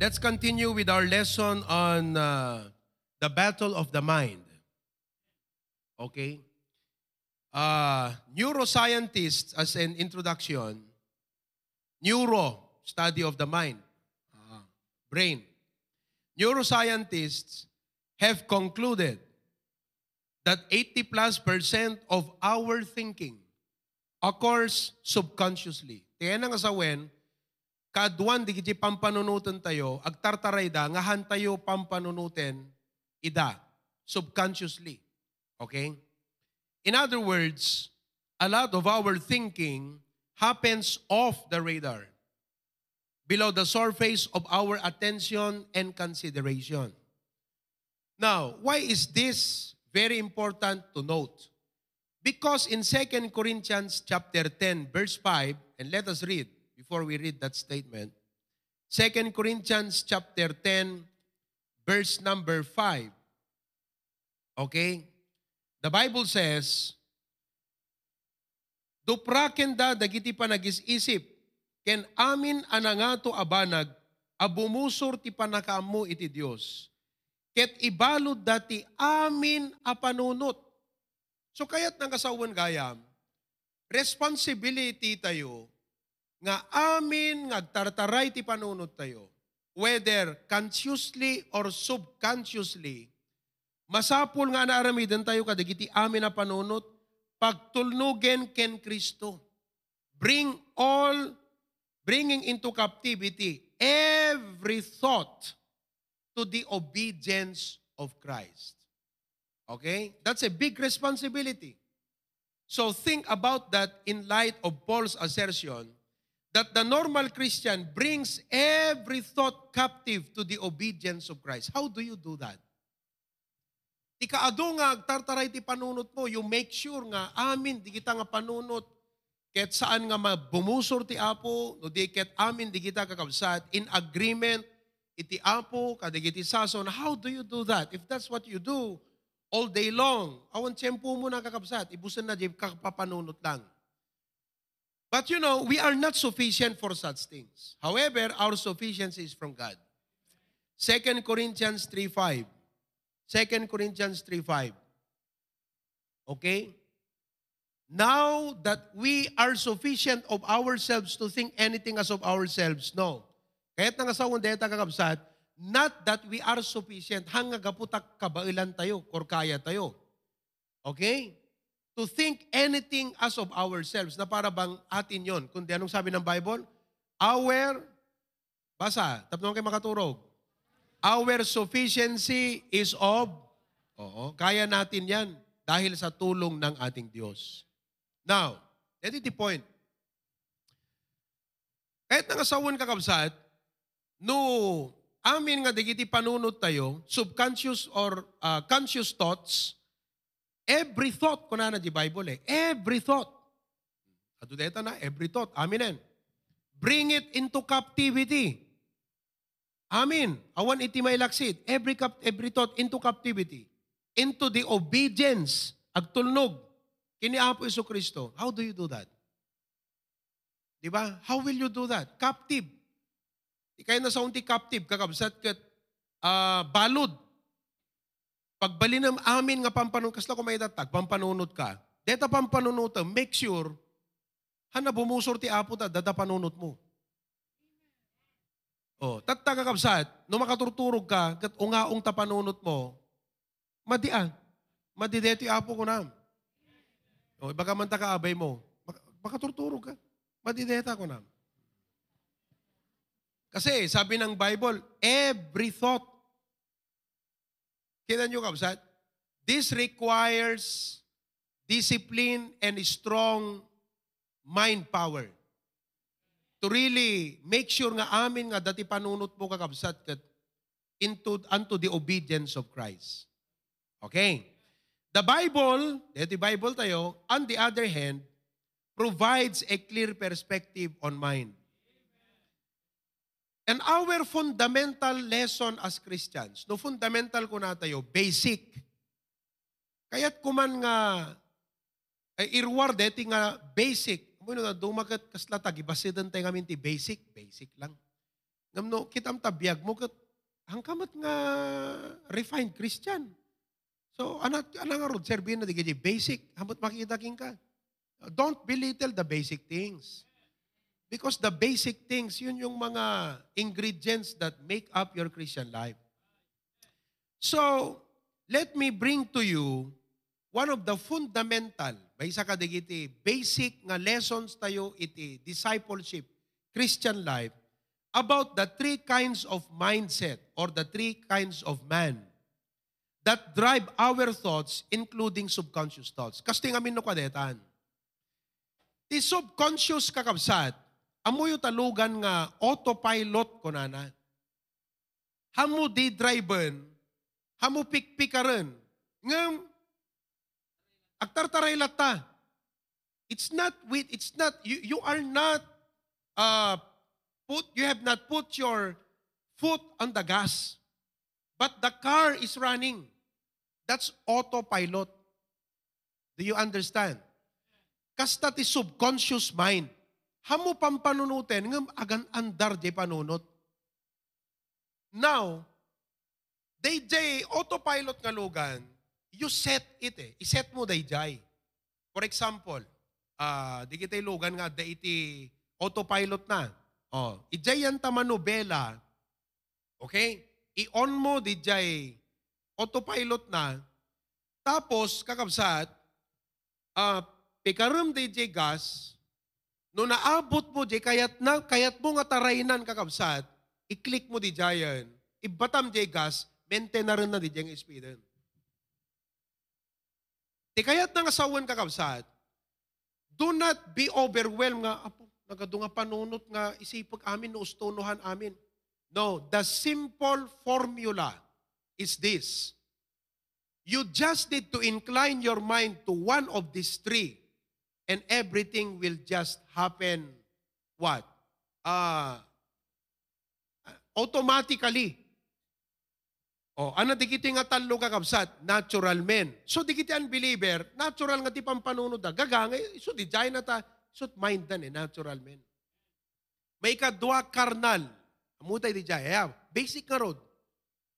Let's continue with our lesson on uh, the battle of the mind. Okay? Uh, neuroscientists, as an introduction, neuro, study of the mind, uh, brain. Neuroscientists have concluded that 80 plus percent of our thinking occurs subconsciously. Kaya nga sa wen, kaduan di kiti pampanunutan tayo, agtartaray da, ngahan tayo pampanunutin, ida, subconsciously. Okay? In other words, a lot of our thinking happens off the radar, below the surface of our attention and consideration. Now, why is this very important to note? Because in 2 Corinthians chapter 10 verse 5, and let us read, before we read that statement. 2 Corinthians chapter 10, verse number 5. Okay? The Bible says, Dupraken da dagiti panagis-isip, ken amin anangato abanag, abumusor ti panakamu iti Dios. Ket ibalod dati amin apanunot. So kayat nang kasawan gayam, responsibility tayo nga amin ngagtartaray ti panunod tayo, whether consciously or subconsciously, masapul nga naaramidan tayo kadagiti amin na panunot, pagtulnugen ken Kristo. Bring all, bringing into captivity every thought to the obedience of Christ. Okay? That's a big responsibility. So think about that in light of Paul's assertion that the normal Christian brings every thought captive to the obedience of Christ. How do you do that? Di ka nga, tartaray ti panunot mo, you make sure nga, amin, di kita nga panunot, ket saan nga mabumusor ti Apo, no di ket amin, di kita kakabsat, in agreement, iti Apo, kadigiti sason, how do you do that? If that's what you do, all day long, awan tiyempo mo na kakabsat, ibusan na di kakapapanunot lang. But you know, we are not sufficient for such things. However, our sufficiency is from God. 2 Corinthians 3.5. 2 Corinthians 3.5. Okay? Now that we are sufficient of ourselves to think anything as of ourselves, no. Kahit nga sa deta kakabsat, not that we are sufficient, hanga gaputak kabailan tayo, or kaya tayo. Okay? To think anything as of ourselves na para bang atin yon. Kundi anong sabi ng Bible? Our, basa, tapos kayo makaturog. Our sufficiency is of, oo, kaya natin yan dahil sa tulong ng ating Diyos. Now, that is the point. Kahit nangasawan kakabsat, no, amin nga digiti panunod tayo, subconscious or uh, conscious thoughts, Every thought, kuna na di Bible eh. Every thought. Adudeta na, every thought. Aminen. Bring it into captivity. Amin. Awan iti may laksit. Every, cap, every thought into captivity. Into the obedience. Agtulnog. Kini Apo Iso Kristo. How do you do that? Di ba? How will you do that? Captive. Ikay na sa unti captive, kakabsat kat uh, balod Pagbali ng amin nga pampanunod, kasla ko may datag, pampanunod ka. Deta pampanunod make sure, hana bumusor ti apo ta, dada panunod mo. Oh, tattaga kapsat, no makaturturog ka, kat ungaong tapanunot mo, madian. Madideti apo ko nam. O, oh, baka man kaabay mo, makaturturog ka. Madideta ko nam. Kasi sabi ng Bible, every thought Kita nyo kapsat? This requires discipline and strong mind power. To really make sure nga amin nga dati panunot mo kakabsat kat into, unto the obedience of Christ. Okay. The Bible, the Bible tayo, on the other hand, provides a clear perspective on mind. And our fundamental lesson as Christians, no fundamental ko na tayo, basic. Kaya't kuman nga, ay irward eti nga basic. Muna na dumagat kaslata, gibasidan tayo ngamin ti basic, basic lang. ngam no kitam tabiyag mo kat hangkamat nga refined Christian. So anat ana nga rod serbihin na digiti basic hamot makita king ka. Don't belittle the basic things. Because the basic things, yun yung mga ingredients that make up your Christian life. So, let me bring to you one of the fundamental, may isa ka digiti, basic nga lessons tayo iti discipleship, Christian life, about the three kinds of mindset or the three kinds of man that drive our thoughts, including subconscious thoughts. Kasi nga no kadetan. Ti subconscious kakabsat, amoy talugan nga autopilot ko na Hamu di driven, hamu pikpikaran. Ngam, agtartaray lata. It's not with, it's not, you, you are not, uh, put, you have not put your foot on the gas. But the car is running. That's autopilot. Do you understand? Kasta ti subconscious mind. Hamo pampanunutin, ngam agan andar di panunot. Now, they jay autopilot nga lugan, you set it eh. I-set mo day jay. For example, uh, di kita lugan nga da iti autopilot na. Oh, ijay yan tamanobela. Okay? I-on mo di jay autopilot na. Tapos, kakabsat, uh, pikaram di jay gas, no naabot mo di kayat na, kayat mo nga tarainan kakabsat, i-click mo di jayan, ibatam di gas, mente na rin na di jayang speeden. Di kayat nga asawan kakabsat, do not be overwhelmed nga, apo, nagado nga panunot nga isipag amin, no ustonohan amin. No, the simple formula is this. You just need to incline your mind to one of these three and everything will just happen what? Uh, automatically. O, ano di kiti nga talo kakabsat? Natural men. So di kiti unbeliever, natural nga ti pampanunod da. Gagangay, so di jay na ta, so mind dan eh, natural men. May kadwa karnal. Amutay di jay. Yeah, basic nga road.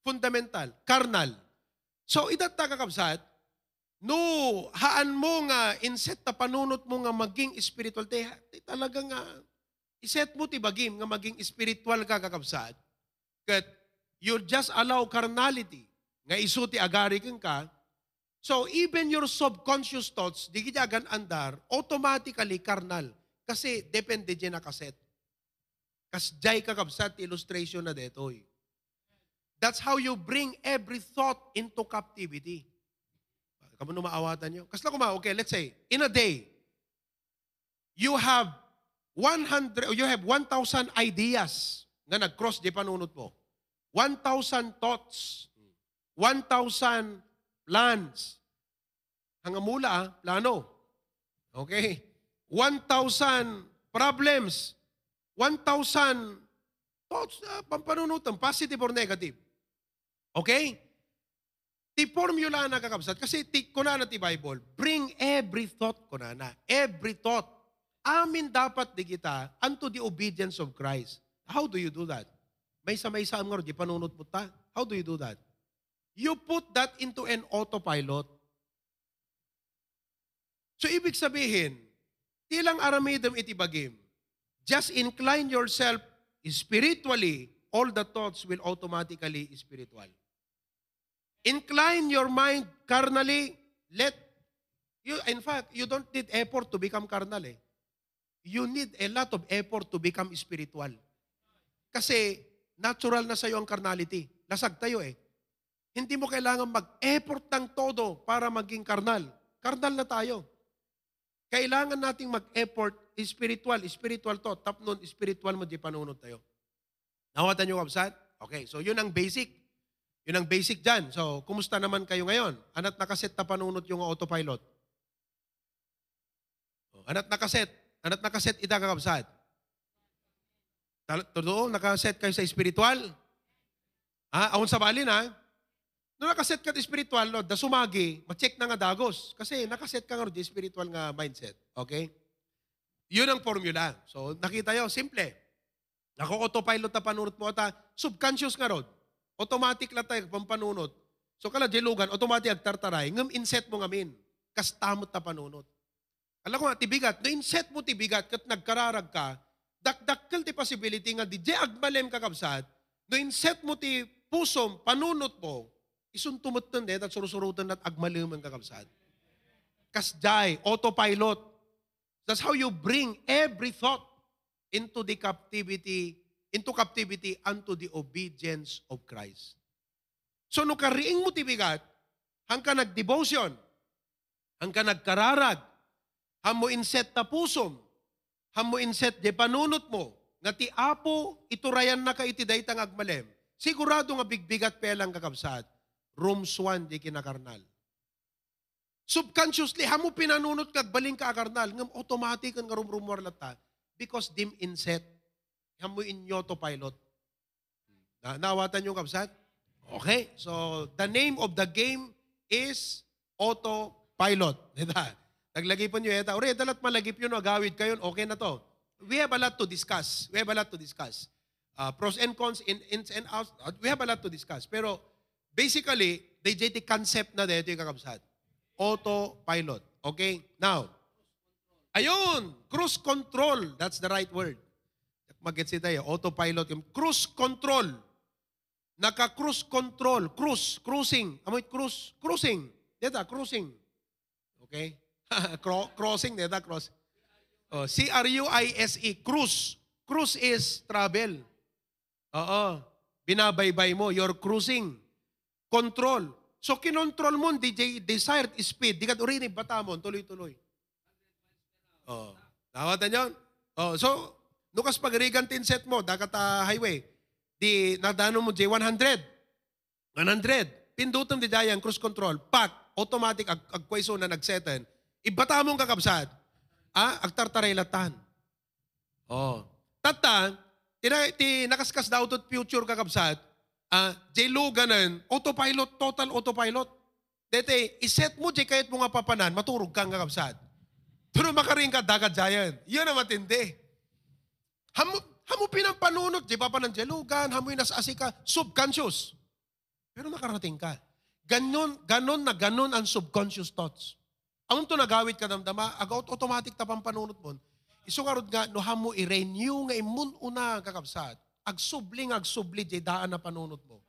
Fundamental. Karnal. So idat ta kakabsat, no, haan mo nga, inset ta panunot mo nga maging spiritual, te, talaga nga, iset mo ti bagim nga maging spiritual ka kakabsat. Kat you just allow carnality nga isu ti agari ka. So even your subconscious thoughts, di agan andar, automatically carnal. Kasi depende dyan na kaset. Kas jay kakabsat illustration na detoy. That's how you bring every thought into captivity. Kamu no maawatan nyo? Kasla kuma, okay, let's say, in a day, you have 100, you have 1,000 ideas na nag-cross di panunot mo. 1,000 thoughts. 1,000 plans. Hanggang mula, ah, plano. Okay? 1,000 problems. 1,000 thoughts, uh, pampanunutan, positive or negative. Okay? Ti formula na kakabsat. Kasi ti, kuna na ti Bible, bring every thought kuna na. Every thought. Amin dapat di kita unto the obedience of Christ. How do you do that? May sa may sa nga di panunot mo ta. How do you do that? You put that into an autopilot. So ibig sabihin, tilang aramidam itibagim, just incline yourself spiritually, all the thoughts will automatically spiritual. Incline your mind carnally, let you in fact, you don't need effort to become carnal eh. You need a lot of effort to become spiritual. Kasi natural na sa iyo ang carnality. Lasag tayo eh. Hindi mo kailangan mag-effort ng todo para maging karnal. Karnal na tayo. Kailangan nating mag-effort spiritual. Spiritual to. Tapnon, spiritual mo di panunod tayo. Nawatan nyo kapsat? Okay, so yun ang basic. Yun ang basic dyan. So, kumusta naman kayo ngayon? Anat nakaset na panunod yung autopilot? Oh, anat nakaset? Anat nakaset ita kakabsat? Totoo, nakaset kayo sa spiritual? Ha? Aon sa balin ha? Nung nakaset ka spiritual, no, da sumagi, ma-check na nga dagos. Kasi nakaset ka nga di spiritual nga mindset. Okay? Yun ang formula. So, nakita yo simple. Ako autopilot na panunot mo ata, subconscious nga rod. Automatic lang tayo pampanunot. So kala dilugan, automatic agtartaray, ngam inset mo ngamin. Kastamot na panunot. Alam ko nga, tibigat, no inset mo tibigat, kat nagkararag ka, dakdakkel ti possibility nga di di agbalem kakabsat, no inset mo ti pusom, panunot mo, isuntumot nun de, at surusurutan at agmaliman kakabsat. Kasjay, autopilot. That's how you bring every thought into the captivity, into captivity unto the obedience of Christ. So no kariing mo tibigat, hang ka nag-devotion, hang ka nagkararag, hang mo inset na pusom, hang mo inset de panunot mo, nga ti apo iturayan na ka iti daytang agmalem. Sigurado nga bigbigat pelang kakabsat, rooms 1 di kinakarnal. Subconsciously, hamo pinanunot kat baling ka akarnal, ngam automatic ang rumrumor lata because dim inset. Hamo in autopilot. Na, nawatan yung kabsat? Okay, so the name of the game is autopilot. Dita, naglagay po nyo, eta, ore, dalat malagip yun, agawid kayo, okay na to. We have a lot to discuss. We have a lot to discuss. Uh, pros and cons, in, ins and outs, uh, we have a lot to discuss. Pero, basically, they the concept na dito yung kakabsat. Autopilot. Okay? Now, ayun, cruise control. That's the right word. Mag-get tayo, autopilot. Yung cruise control. Naka-cruise control. Cruise, cruising. Amoy cruise, cruising. Deta, cruising. Okay? Cro- crossing, deta, cross. Oh, C-R-U-I-S-E, cruise. Cruise is travel. Oo. Binabaybay mo, you're cruising. Control. So, kinontrol mo, DJ, desired speed. Di ka urini, bata mo, tuloy-tuloy. Oh. Nawatan yun? Oh, so, nukas pag-rigan set mo, dakat ah, highway, di nadano mo J100. 100. Pindutom di dayan, cruise control, pak, automatic, ag agkwaiso na nagseten. Ibata mong kakabsat. Ah, agtartaray latan. Oh. Tata, tina, ti nakaskas daw to future kakabsat, ah, J ganan, autopilot, total autopilot. Dete, iset mo jay kahit mo nga papanan, maturog kang kakabsat. Pero makaring ka dagat giant. Yun ang matindi. Hamu, hamu pinampanunot, di ba pa ng jelugan, hamu nasasi ka, subconscious. Pero nakarating ka. Ganon, ganon na ganon ang subconscious thoughts. Ang to nagawit ka damdama, agot automatic tapang panunot mo. Isukarod nga, no hamo i-renew nga imun una kakabsat. Agsubli nga agsubli, di daan na panunot mo.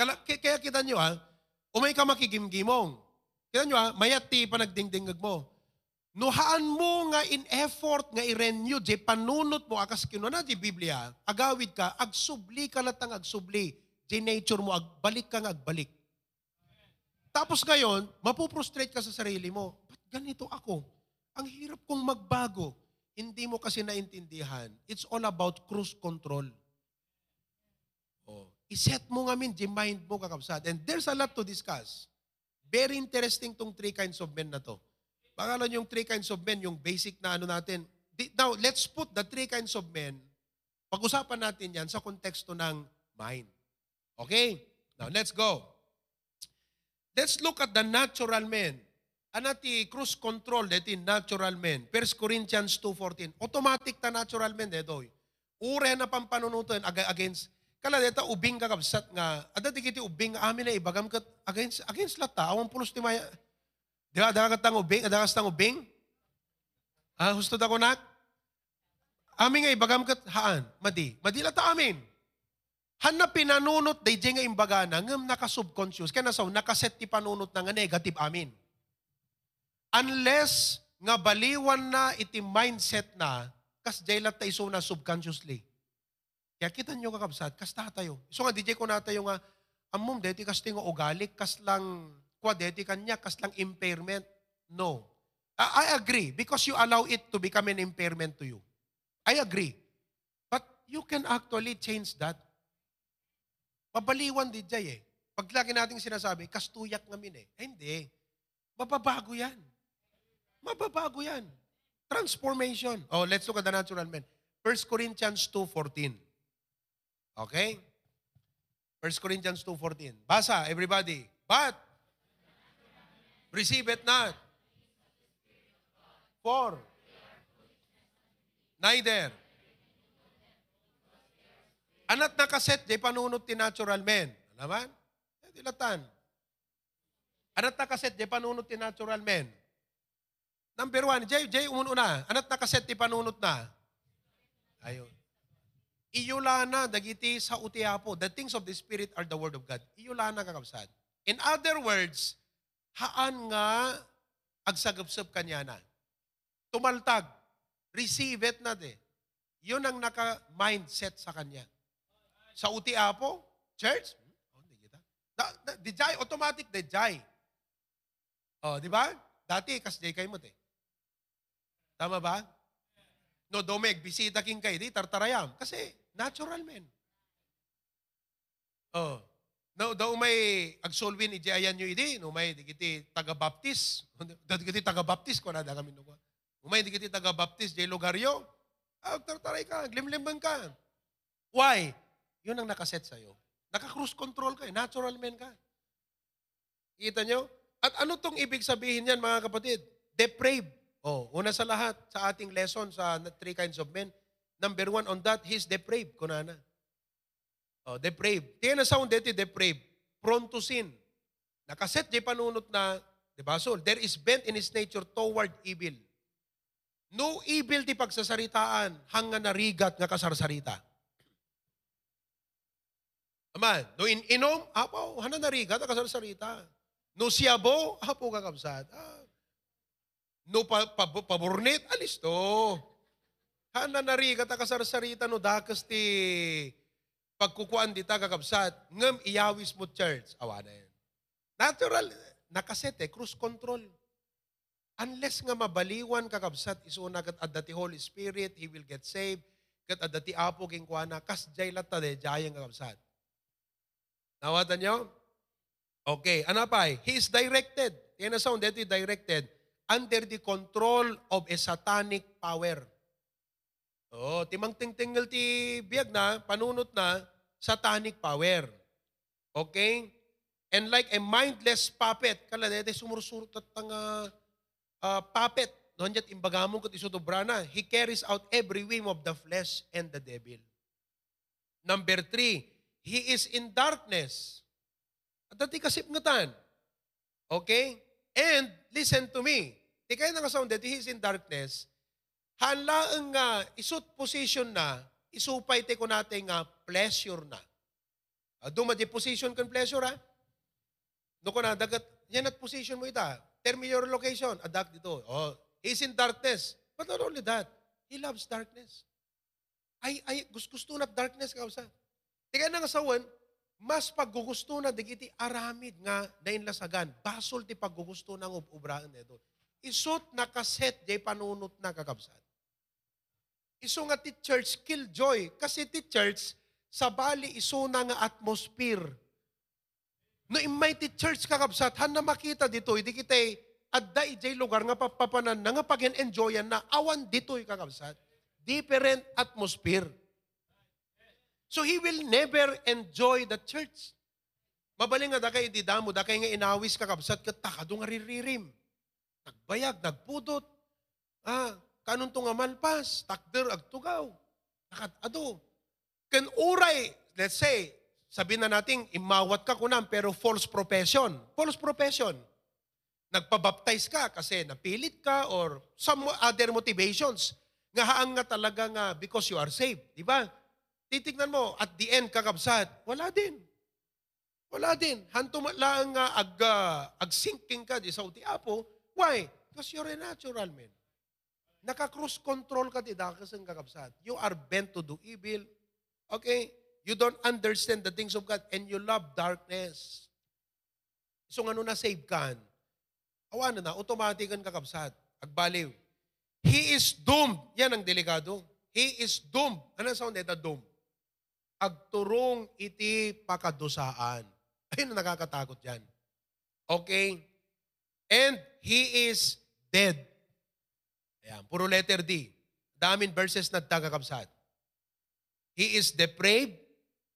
Kala, kaya kita nyo ha, umay ka makigimgimong. Kita nyo ha, mayat ti panagdingdingag mo. Nuhaan mo nga in effort nga i-renew, di panunot mo, akas kinuna di Biblia, agawid ka, agsubli ka latang agsubli, di nature mo, agbalik ka nga agbalik. Tapos ngayon, mapuprostrate ka sa sarili mo. Ba't ganito ako? Ang hirap kong magbago. Hindi mo kasi naintindihan. It's all about cruise control. Oh. Iset mo nga min, di mind mo kakabsat. And there's a lot to discuss. Very interesting tong three kinds of men na to. Pangalan yung three kinds of men, yung basic na ano natin. Now, let's put the three kinds of men, pag-usapan natin yan sa konteksto ng mind. Okay? Now, let's go. Let's look at the natural men. Anati cruise control deti natural men. 1 Corinthians 2.14. Automatic ta natural men detoy. Ure na pampanunutan against kala deta ubing kakabsat nga ada di kiti ubing amin na ibagam kat against against lata awang pulos ti maya Di ba, dagat tang ubing, dagat tang ubing? Ah, husto da ko nak? Amin nga ibagam kat haan, madi. Madi lata amin. Han na pinanunot day nga imbaga na ngam naka-subconscious kaya nasaw nakaset ti panunot na nga negative amin. Unless nga baliwan na iti mindset na kas jaylat ta iso na subconsciously. Kaya kita nyo kakabsat, kas tayo. So nga DJ ko na tayo nga amom deti kas tingo ugali kas lang kwa deti kanya kas lang impairment. No. I, agree because you allow it to become an impairment to you. I agree. But you can actually change that. Mabaliwan di jay eh. Pag lagi nating sinasabi, kastuyak ngamin eh. eh hindi. Mababago yan. Mababago yan. Transformation. Oh, let's look at the natural man. 1 Corinthians 2.14. Okay? 1 Corinthians 2.14. Basa, everybody. But, receive it not. For, neither Anat nakaset, di panunot ti natural men. Naman? Eh, dilatan. Anat nakaset, di panunot ti natural men. Number one, Jay, Jay, umununa. Anat nakaset, ti panunot na. Ayun. Iyula na, dagiti sa utiapo. The things of the Spirit are the Word of God. Iyula na kakabsat. In other words, haan nga agsagapsap kanya na. Tumaltag. Receive it na de. Yun ang naka-mindset sa kanya. Sa utiapo, church, hmm, oh, di kita. Da, da, di jay, automatic di jay. Oh, di ba? Dati, kas jay kayo mo te. Tama ba? No, domeg, bisita king kay, di tartarayam. Kasi, natural men. Oh. No, daw may agsolwin iti ayan nyo idi, no may di kiti taga-baptis. Dati kiti taga-baptis ko na da kami no. Umay di kiti taga-baptis jay lugaryo. Ah, tartaray ka, glimlimban ka. Why? Yun ang nakaset sa'yo. Naka-cruise control ka, eh. natural man ka. Kita nyo? At ano tong ibig sabihin yan, mga kapatid? Depraved. Oh, una sa lahat, sa ating lesson sa three kinds of men, number one on that, he's depraved, kunana. Oh, depraved. Tiyan na sound dito, depraved. Prone to sin. Nakaset di panunot na, di ba, so, there is bent in his nature toward evil. No evil ti pagsasaritaan, hanga narigat nga kasarsarita. Aman, no in inom, apo, hana narigat nga kasarsarita. No siyabo, apo kakabsat. Ah, No pa, pa, paburnit, alis to. Hana narigat ka sarsarita no dakas ti pagkukuan di ta kakabsat. Ngam iyawis mo church. Awana yan. Natural, nakasete, cruise control. Unless nga mabaliwan kakabsat, isuna kat adati Holy Spirit, He will get saved. Kat adati apo king kuana, kas jay lata de, jayang kakabsat. Nawatan nyo? Okay, pa? He is directed. Yan na sound, dito directed under the control of a satanic power. Oh, timang tingtinggal ti biyag na, panunot na, satanic power. Okay? And like a mindless puppet, kala dete sumursurot at tanga uh, puppet, noon yat imbagamon kat isutubra na, he carries out every whim of the flesh and the devil. Number three, he is in darkness. At dati kasip ngatan. Okay? And listen to me, Di kayo nakasound that he is in darkness, hanlaang nga isut position na, isupay te ko natin nga pleasure na. Uh, Duma di position kan pleasure ha? No ko na, dagat, yan at position mo ita. Tell me your location. Adak dito. Oh, he's in darkness. But not only that, he loves darkness. Ay, ay, gusto, na darkness ka sa. Di kayo nangasawan, mas paggugusto na digiti aramid nga nainlasagan. Basol ti paggugusto ng ubraan nito isut nakaset jay panunot na kakabsat. Iso nga ti church kill joy. Kasi ti church, sa bali iso na nga atmosphere. No imay ti church kakabsat, han na makita dito, hindi kita adda ijay lugar nga papapanan na nga pag-enjoyan na awan dito'y kakabsat. Different atmosphere. So he will never enjoy the church. Mabaling nga da kay di damo, da kay nga inawis kakabsat, katakado nga riririm. Nagbayag, nagpudot. Ah, kanun to nga malpas, takder agtugaw. Nakat ado. Ken uray, let's say, sabi na natin, imawat ka kunam, pero false profession. False profession. Nagpabaptize ka kasi napilit ka or some other motivations. Nga haang nga talaga nga because you are saved. Di ba? Titignan mo, at the end, kakabsat, wala din. Wala din. Hanto lang nga ag, uh, ag-sinking ka di sa uti apo, Why? Because you're a natural man. Naka-cruise control ka ti dakas ang kakabsat. You are bent to do evil. Okay? You don't understand the things of God and you love darkness. So ano na save kan? Awan na, automatic ang kakabsat. Agbaliw. He is doomed. Yan ang delikado. He is doomed. Ano sound nito? Doomed. Agturong iti pakadusaan. Ayun ang nakakatakot yan. Okay? And he is dead. Ayan, puro letter D. Daming verses na tagakabsat. He is depraved.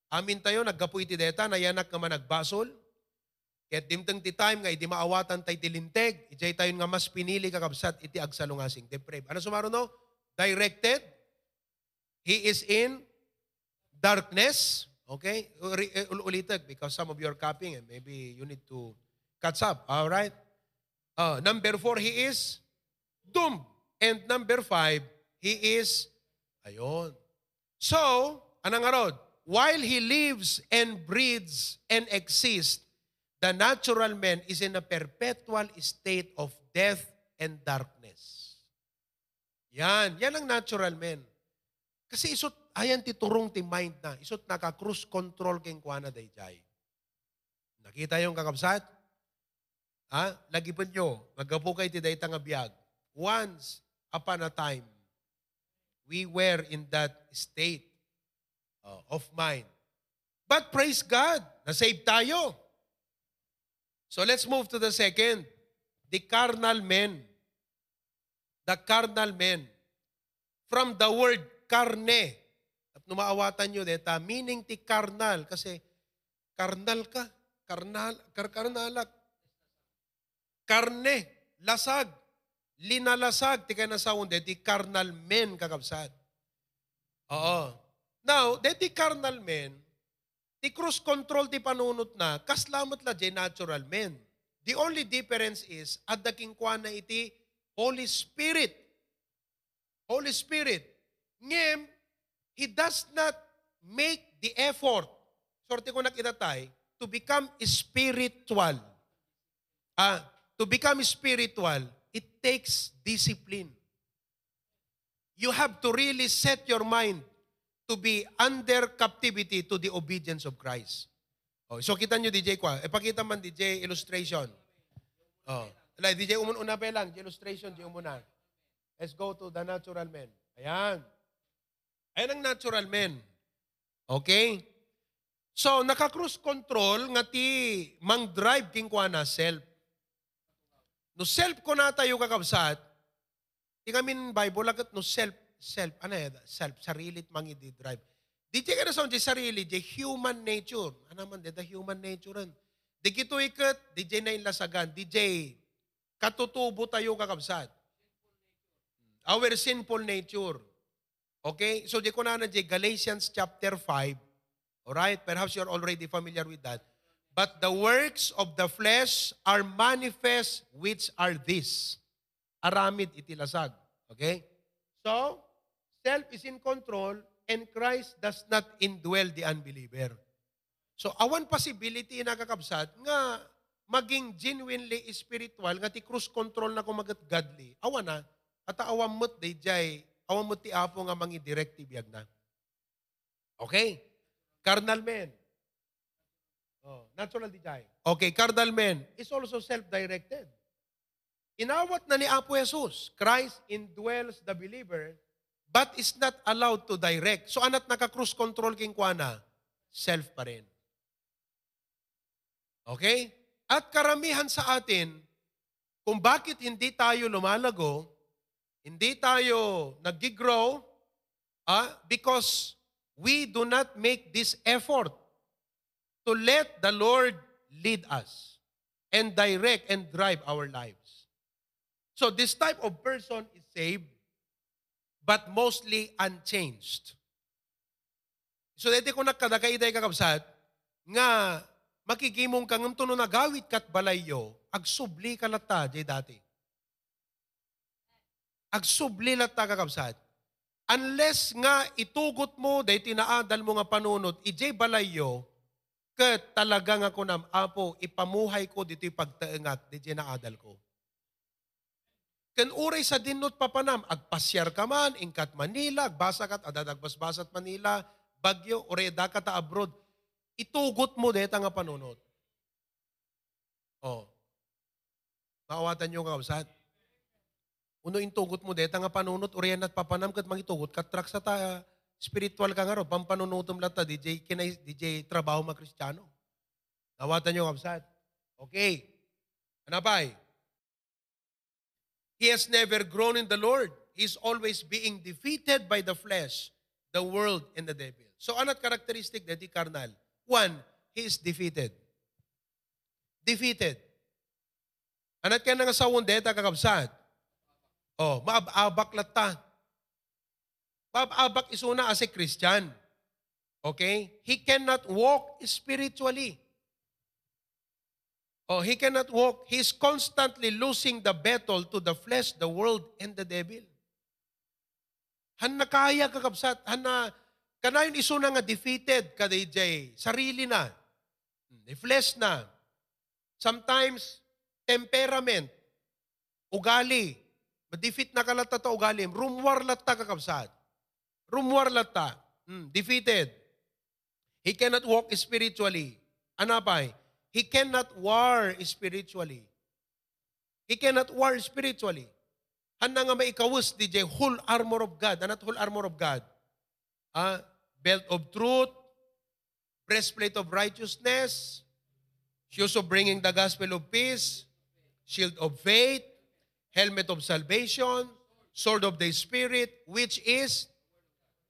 Amin tayo, nagkapuy ti deta, nayanak nga managbasol. Ket dimteng ti time nga iti maawatan tay tilinteg, ijay tayo nga mas pinili kakabsat iti agsalungasing depraved. Ano sumaro no? Directed. He is in darkness. Okay? Eh, ul- Ulitin because some of you are copying and maybe you need to catch up. All right? Uh, number four, he is doomed. And number five, he is, ayun. So, anong arod? While he lives and breathes and exists, the natural man is in a perpetual state of death and darkness. Yan, yan ang natural man. Kasi isot, ayan titurong ti mind na, isot naka-cruise control keng kuana dayjay. Nakita yung kakabsat? Ha? Lagi po nyo, magapo kayo ti dayta nga biyag. Once upon a time, we were in that state uh, of mind. But praise God, na-save tayo. So let's move to the second. The carnal men. The carnal men. From the word karne. At numaawatan nyo deta, meaning ti carnal. Kasi karnal ka. Karnal, kar karnalak. Karne, lasag. Linalasag, ti ka nasawon, ti carnal men kakabsat. Oo. Now, deti carnal men, ti cruise control ti panunot na, kaslamat la di natural men. The only difference is, at the kingkwana iti Holy Spirit. Holy Spirit. Ngem, He does not make the effort, sorte ko nakitatay, to become spiritual. Ah, to become spiritual, it takes discipline. You have to really set your mind to be under captivity to the obedience of Christ. Oh, so kita nyo DJ kwa. E pakita man DJ illustration. Oh. Like, DJ umun una pa lang, illustration, DJ umuna. Let's go to the natural man. Ayan. Ayan ang natural man. Okay? So, naka-cruise control nga ti mang drive king kwa na self. No self ko na tayo kakabsat, ti kami Bible agat no self, self, ano yan, self, sarilit mangi di drive. Di ti ka na sa sarili, di human nature. Ano man, di the human nature. Di kito ikat, di jay na inlasagan, di jay katutubo tayo kakabsat. Our sinful nature. Okay? So, di ko na na Galatians chapter 5. Alright? Perhaps you're already familiar with that. But the works of the flesh are manifest, which are this. Aramid itilasag. Okay? So, self is in control and Christ does not indwell the unbeliever. So, awan possibility na kakabsat nga maging genuinely spiritual, nga ti cruise control na kumagat godly, awan na, at awan mo't di jay, awan mo't ti apo nga mangi directive yag na. Okay? Carnal man. Oh, natural jay. Okay, carnal man is also self-directed. Inawat na ni Apo Jesus, Christ indwells the believer, but is not allowed to direct. So anat naka-cruise control king kuana, self pa rin. Okay? At karamihan sa atin, kung bakit hindi tayo lumalago, hindi tayo nag-grow, ah, because we do not make this effort to let the Lord lead us and direct and drive our lives. So this type of person is saved, but mostly unchanged. So dito ko nakadakaiday kakabsat, nga makikimong kang tuno na gawit kat balayo, agsubli ka lata, jay dati. Agsubli lata kakabsat. Unless nga itugot mo, day tinaadal mo nga panunod, ijay balayo, kat talaga nga ko nam, apo, ipamuhay ko dito'y pagtaengat, di naadal ko. Ken uray sa dinot papanam, agpasyar ka man, ingkat Manila, agbasa kat, adadagbasbasat Manila, Bagyo, uray da abroad, itugot mo deta nga panunod. Oh. Maawatan nyo kausat. Uno intugot mo deta nga panunod, uriyan at papanam kat mangitugot, kat trak sa ta, spiritual ka nga ro, pampanunutom lata, DJ, kinay, DJ trabaho mga kristyano. Nawatan nyo kausat. Okay. Ano pa He has never grown in the Lord. He's always being defeated by the flesh, the world, and the devil. So, anot karakteristik na di karnal? One, he is defeated. Defeated. Anat ka nga sa wundeta kakabsat? Oh, maababak lata. Maababak isuna as a Christian. Okay? He cannot walk spiritually. Oh, he cannot walk. He's constantly losing the battle to the flesh, the world, and the devil. Han na kaya kakabsat, han na, kanayon iso na nga defeated ka DJ, sarili na, the flesh na. Sometimes, temperament, ugali, ma-defeat na kalata ta ugali, rumwar latta kakabsat. Rumwar latta, hmm, defeated. He cannot walk spiritually. Pa eh? He cannot war spiritually. He cannot war spiritually. Handa nga maikawus, DJ, whole armor of God. Anat whole armor of God? Ah, belt of truth, breastplate of righteousness, shoes of bringing the gospel of peace, shield of faith, helmet of salvation, sword of the Spirit, which is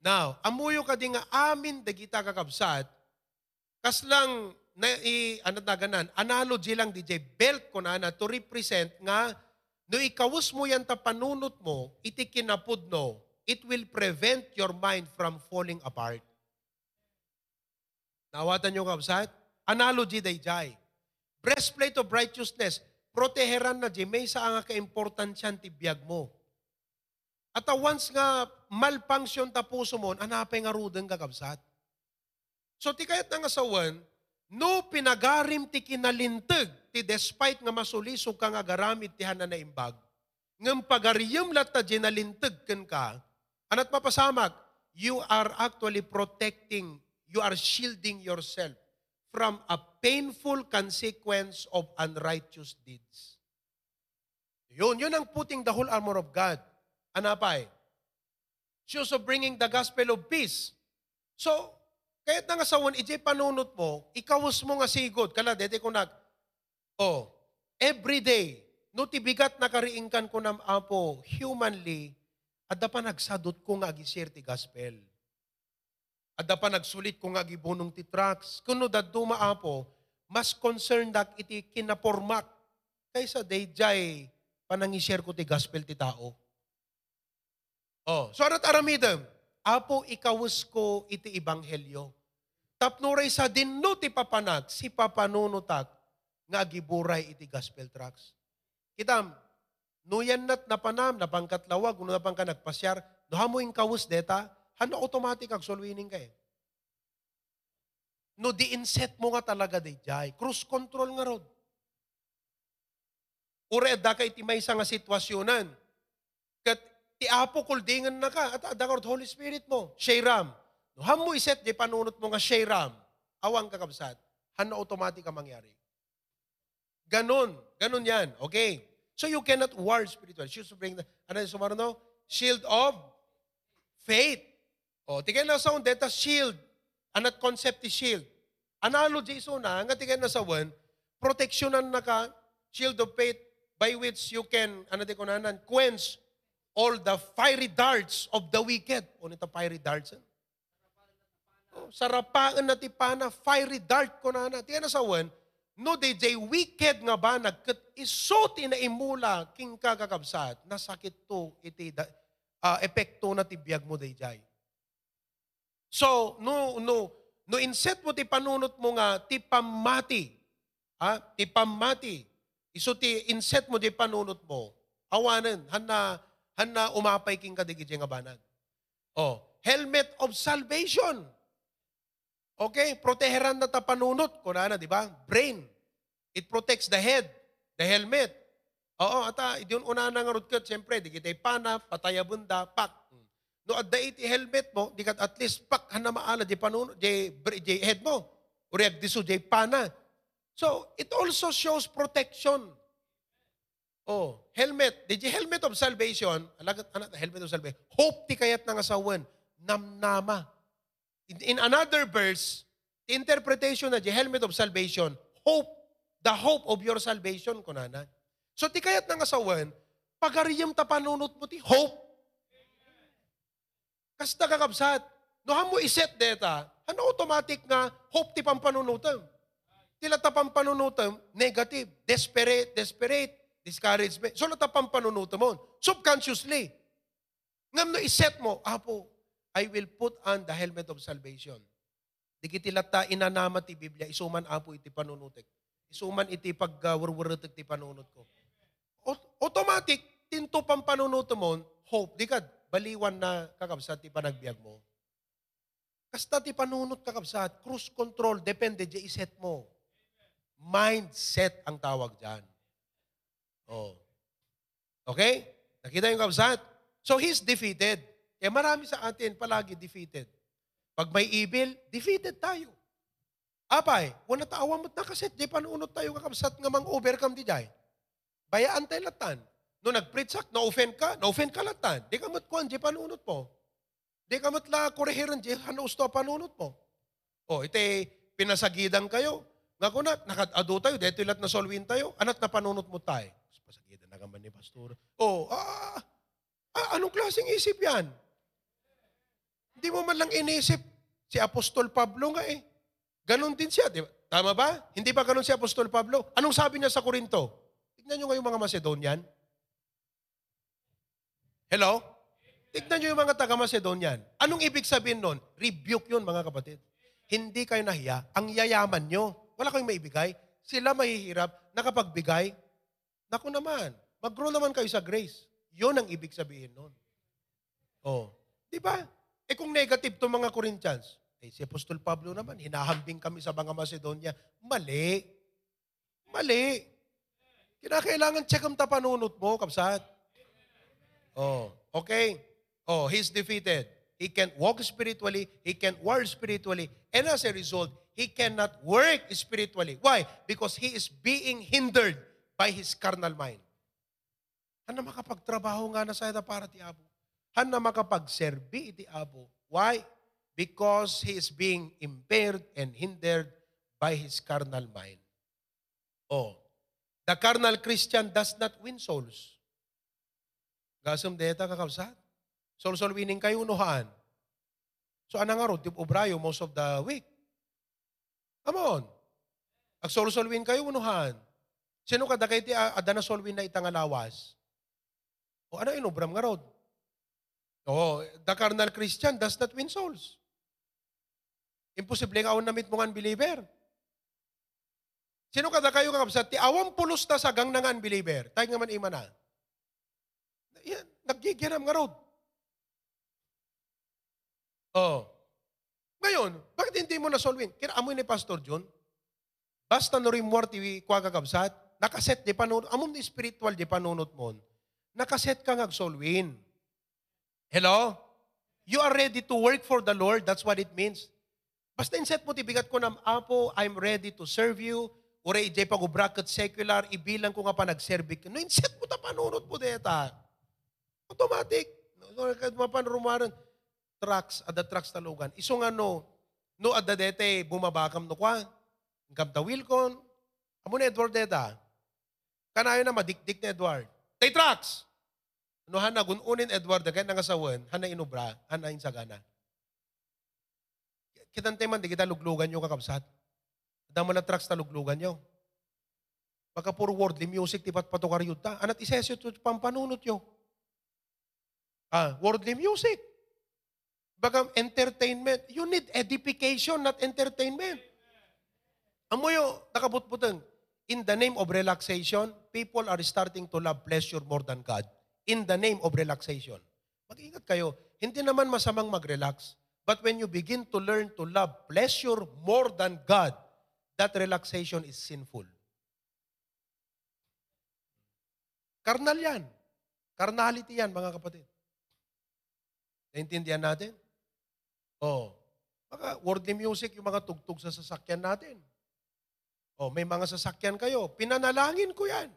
Now, amuyo ka di nga amin dagita kakabsat, kas lang na i ano na ganan, analogy lang DJ belt ko na na to represent nga no ikawus mo yan ta panunot mo, iti kinapud no, it will prevent your mind from falling apart. Nawatan nyo kabsat? Analogy day jay. Breastplate of righteousness, proteheran na di may sa nga ka-importansyan ti biyag mo. At once nga malfunction ta puso mo, anapay nga rudeng kakabsat. So ti kayat nga sawan, no pinagarim ti kinalintag, ti despite nga masulisog ka nga garamit ti hana na imbag, ngam pagariyam lat ta ginalintag ken ka, anat mapasamak, you are actually protecting, you are shielding yourself from a painful consequence of unrighteous deeds. Yun, yun ang putting the whole armor of God. Anapay? Shoes of bringing the gospel of peace. So, kahit nga sa one, iti panunot mo, ikawas mo nga sigod, kala, dete ko nag, oh, every day, no tibigat na kariingkan ko nam apo, humanly, at pa nagsadot ko nga agisir ti gospel. At pa nagsulit ko nga gibunong ti tracks. Kuno da dumaapo, mas concerned dak iti kinapormak kaysa day jay panangishare ko ti gospel ti tao. Oh, so anat aramidem? Apo ikawus ko iti ibanghelyo. Tapnuray sa dinno ti papanag, si papanunutak, nga giburay iti gospel tracks. Kitam, nuyan nat napanam, napangkatlawag, no napang ka nagpasyar, no hamo kawus deta, hano automatic ag solwining kay. No di-inset mo nga talaga di jay. Cruise control nga rod. Ure da kay ti may nga sitwasyonan. Ti apo kuldingan na ka at adakor Holy Spirit mo. Shayram. No ham mo iset di panunot mo nga Shayram. Awang kakabsat. Hano automatic ka mangyari. Ganon. Ganon yan. Okay. So you cannot war spiritual. Should bring the, ano yung sumaro no? Shield of faith. O, tigay na sa deta shield. Anat concept is shield. Analogy iso na, nga tigay na sa one, proteksyonan na ka, shield of faith, by which you can, ano di ko nanan, quench all the fiery darts of the wicked. O nito fiery darts. Eh? Oh, sarapaan na tipana, fiery dart ko na na. Tiyan na sa one, no they jay wicked nga ba nagkat iso na imula king kakakabsat na sakit to iti da, uh, epekto na tibiyag mo day jay. So, no, no, no inset mo ti panunot mo nga ti pamati, ha? ti pamati, iso ti inset mo ti panunot mo, awanan, hana, hana umapay king kadigit nga banag. Oh, helmet of salvation. Okay, proteheran na ta panunot ko na, di ba? Brain. It protects the head, the helmet. Oo, ata, idyon una na nga rudkat, siyempre, di kita pana, pataya bunda, pak. No, at dait helmet mo, di kat at least pak, hana maala, di panunot, di, di head mo. Uriag diso, di pana. So, it also shows protection. Oh, helmet. Did you helmet of salvation? Alagat anak helmet of salvation. Hope ti kayat nga asawan. Namnama. In, in another verse, the interpretation na the helmet of salvation, hope, the hope of your salvation kunana. So ti kayat nga asawan, pagariyam ta panunot mo ti hope. Kasta kakabsat. No hamo iset deta, ano automatic nga hope ti pampanunutam. Tila ta pampanunutam, negative, desperate, desperate discouragement. So natapang panunuto mo. Subconsciously. Ngam no iset mo, Apo, I will put on the helmet of salvation. Di kiti latta inanama ti Biblia, isuman apo iti panunutek. Isuman iti pagwurwurutek ti panunut ko. Automatic, tinto pang panunuto mo, hope, di ka, baliwan na kakabsat ti panagbiag mo. Kasta ti panunot kakabsat, cruise control, depende, di iset mo. Mindset ang tawag dyan. Oh. Okay? Nakita yung kabsat? So he's defeated. Kaya marami sa atin palagi defeated. Pag may evil, defeated tayo. Apay, wala taawa mo't nakaset, di panunot tayo kakabsat nga mang overcome di jay. Bayaan tayo latan. No nag-preach na-offend ka, na-offend ka latan. Di ka mo't kuhan, di panunot mo. Di ka mo't la korehiran, di hanos to panunot mo. O, ite, pinasagidan kayo. Nga ko na, nakadado tayo, dito ilat na solwin tayo, anat na panunot mo tayo. Na gaman ni Pastor. O, ah, ah, anong klaseng isip yan? Hindi mo man lang inisip. Si Apostol Pablo nga eh. Ganon din siya, di ba? Tama ba? Hindi ba ganon si Apostol Pablo? Anong sabi niya sa Korinto? Tignan nyo ngayong mga Macedonian. Hello? Tignan nyo yung mga taga-Macedonian. Anong ibig sabihin nun? Rebuke yun, mga kapatid. Hindi kayo nahiya. Ang yayaman nyo. Wala kayong maibigay. Sila mahihirap. Nakapagbigay. Naku naman. Mag-grow naman kayo sa grace. Yun ang ibig sabihin nun. Oh. Di ba? Eh kung negative to mga Corinthians, eh si Apostol Pablo naman, hinahambing kami sa mga Macedonia. Mali. Mali. Kinakailangan check ang tapanunot mo, kapsat. Oh, okay. Oh, he's defeated. He can't walk spiritually. He can't work spiritually. And as a result, he cannot work spiritually. Why? Because he is being hindered by his carnal mind. Ano makapagtrabaho nga na sa para ti Abo? Ano makapagserbi iti Abo? Why? Because he is being impaired and hindered by his carnal mind. Oh, the carnal Christian does not win souls. Gasam deta kakabsat. Sol-sol winning kayo unuhan. So anang nga tip obrayo most of the week. Come on. Ag sol-sol win kayo unuhan. Sino kada kayo ti ah, adana sol win na itangalawas? O ano inubram nga rod? Oh, the carnal Christian does not win souls. Imposible nga awon namit mong unbeliever. Sino kada kayo kakabsat? Ti awang pulos ta sa gang ng unbeliever. Tayo nga man ima na. Yan, naggigiram nga rod. Oh. Ngayon, bakit hindi mo na-solving? Kinamoy ni Pastor John, basta no rin morti kwa kakabsat, nakaset di panunot, amon ni spiritual di panunot mo, nakaset ka ngag-solwin. Hello? You are ready to work for the Lord, that's what it means. Basta inset mo, tibigat ko na, Apo, I'm ready to serve you, Ure, ijay pag bracket secular, ibilang ko nga pa nagserbi ka. No, inset mo ta panunot mo deta. Automatic. No, mapanrumaran. Trucks, ada trucks talugan. Iso nga no, no ada dete, bumabakam no kwa. Ngam ta Wilcon. Amo ni Edward deta. Kanayo na madikdik ni Edward. Tay trucks! No hana gununin Edward kaya nangasawan, hana inubra, hana insagana. Kitante man di kita luglugan yung kakabsat. Dama na trucks taluglugan nyo. Baka puro worldly music, tipat patukar yun ta. Anat isesyo to pampanunot nyo. Ah, worldly music. Baka entertainment. You need edification, not entertainment. Amoyo, nakabutbutang. In the name of relaxation, people are starting to love pleasure more than God. In the name of relaxation. Mag-ingat kayo. Hindi naman masamang mag-relax. But when you begin to learn to love pleasure more than God, that relaxation is sinful. Karnal yan. Carnality yan, mga kapatid. Naintindihan natin? Oh, mga worldly music, yung mga tugtog sa sasakyan natin. Oh, may mga sasakyan kayo. Pinanalangin ko yan.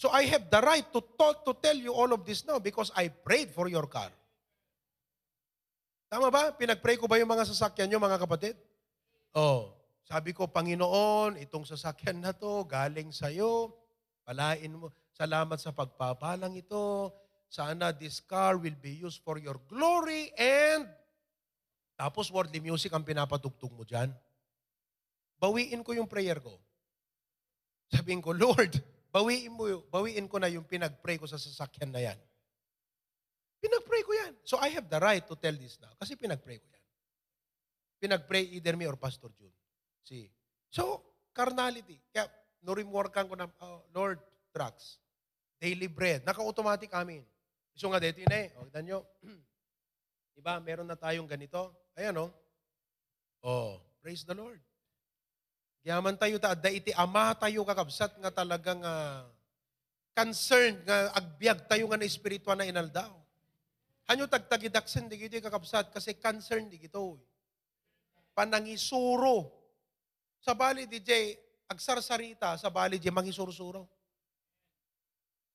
So I have the right to talk, to tell you all of this now because I prayed for your car. Tama ba? Pinag-pray ko ba yung mga sasakyan nyo, mga kapatid? Oh, sabi ko, Panginoon, itong sasakyan na to, galing sa'yo. Palain mo. Salamat sa pagpapalang ito. Sana this car will be used for your glory and tapos worldly music ang pinapatugtog mo dyan. Bawiin ko yung prayer ko. Sabihin ko, Lord, bawiin mo, bawiin ko na yung pinag-pray ko sa sasakyan na yan. Pinag-pray ko yan. So I have the right to tell this now kasi pinag-pray ko yan. pinag-pray either me or Pastor June. See? So, carnality. Kaya, nurimworkan ko na, oh, Lord, drugs, daily bread. Naka-automatic amin. So nga, dito yun eh. O, tignan nyo. diba, meron na tayong ganito. Ayan, oh. Oh, praise the Lord. Yaman tayo ta, da iti ama tayo kakabsat nga talagang uh, concerned nga agbyag tayo nga na espiritual na inaldaw. Hanyo tagtagidaksen di gito kakabsat kasi concerned di gito. Panangisuro. Sa bali jay agsarsarita sa bali di mangisurusuro.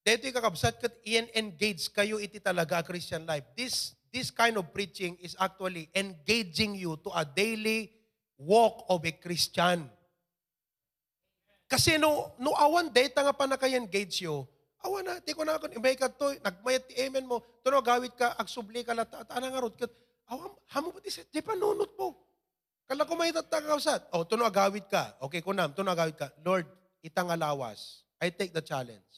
Dito kakabsat kat i-engage kayo iti talaga Christian life. This this kind of preaching is actually engaging you to a daily walk of a Christian. Kasi no, no awan data nga pa na kay engage yo, awan na, di ko na ako, imay ka to, nagmayat ti amen mo, to no, gawit ka, agsubli ka lata, at anang arot, kat, awan, hamo pa ti set, di pa nunot mo. Kala ko may tatagawsat. O, to no, agawit ka. Okay, kunam, to no, agawit ka. Lord, itang alawas. I take the challenge.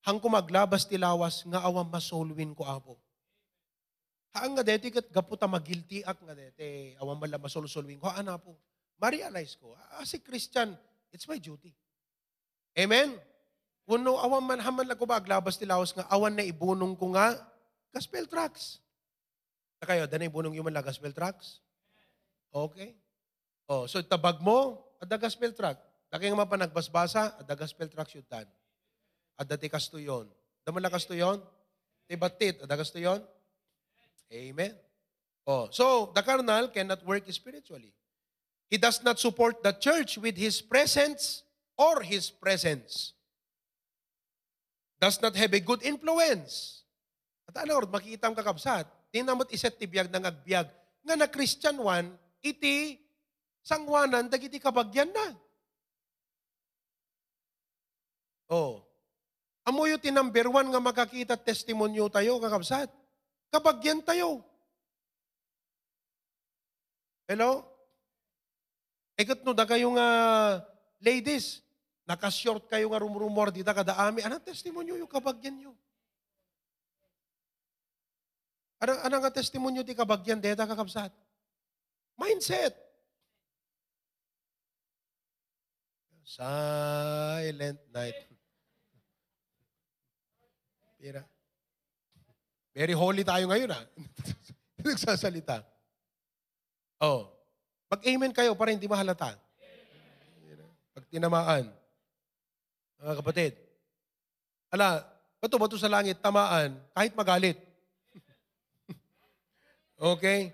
Hang ko maglabas ti lawas, nga awan masolwin ko apo. Haan nga deti kat gaputa magilti ak nga deti, awan mala masolsolwin ko, ana po. Ma-realize ko, as a Christian, It's my duty. Amen? Kuno awan man haman lang ko ba aglabas tilawas nga awan na ibunong ko nga gospel tracks. Na kayo, danay bunong yung man gospel tracks? Okay. Oh, so tabag mo, ada gospel track. Daki nga pa nagbasbasa, ada gospel tracks yun tan. Ada ti kasto yun. Daman na kasto yun? Ti batit, ada kasto yun? Amen. Oh, so the carnal cannot work spiritually. He does not support the church with his presence or his presence. Does not have a good influence. At ano, makikita ang kakabsat. Di namot iset ti biyag ng agbyag. Nga na Christian one, iti sangwanan, dagiti kabagyan na. Oh. Amo yung number one nga makakita testimonyo tayo, kakabsat. Kabagyan tayo. Hello? Ikot no, da kayo nga ladies, naka-short kayo nga rumrumor dita kada ami. Anong testimonyo yung kabagyan nyo? Anong, anong nga testimonyo ti kabagyan deta kakabsat? Mindset. Silent night. Pira. Very holy tayo ngayon ah. Nagsasalita. Oh. Mag-amen kayo para hindi mahalata. Pag tinamaan. Mga kapatid. Ala, bato-bato sa langit, tamaan, kahit magalit. okay?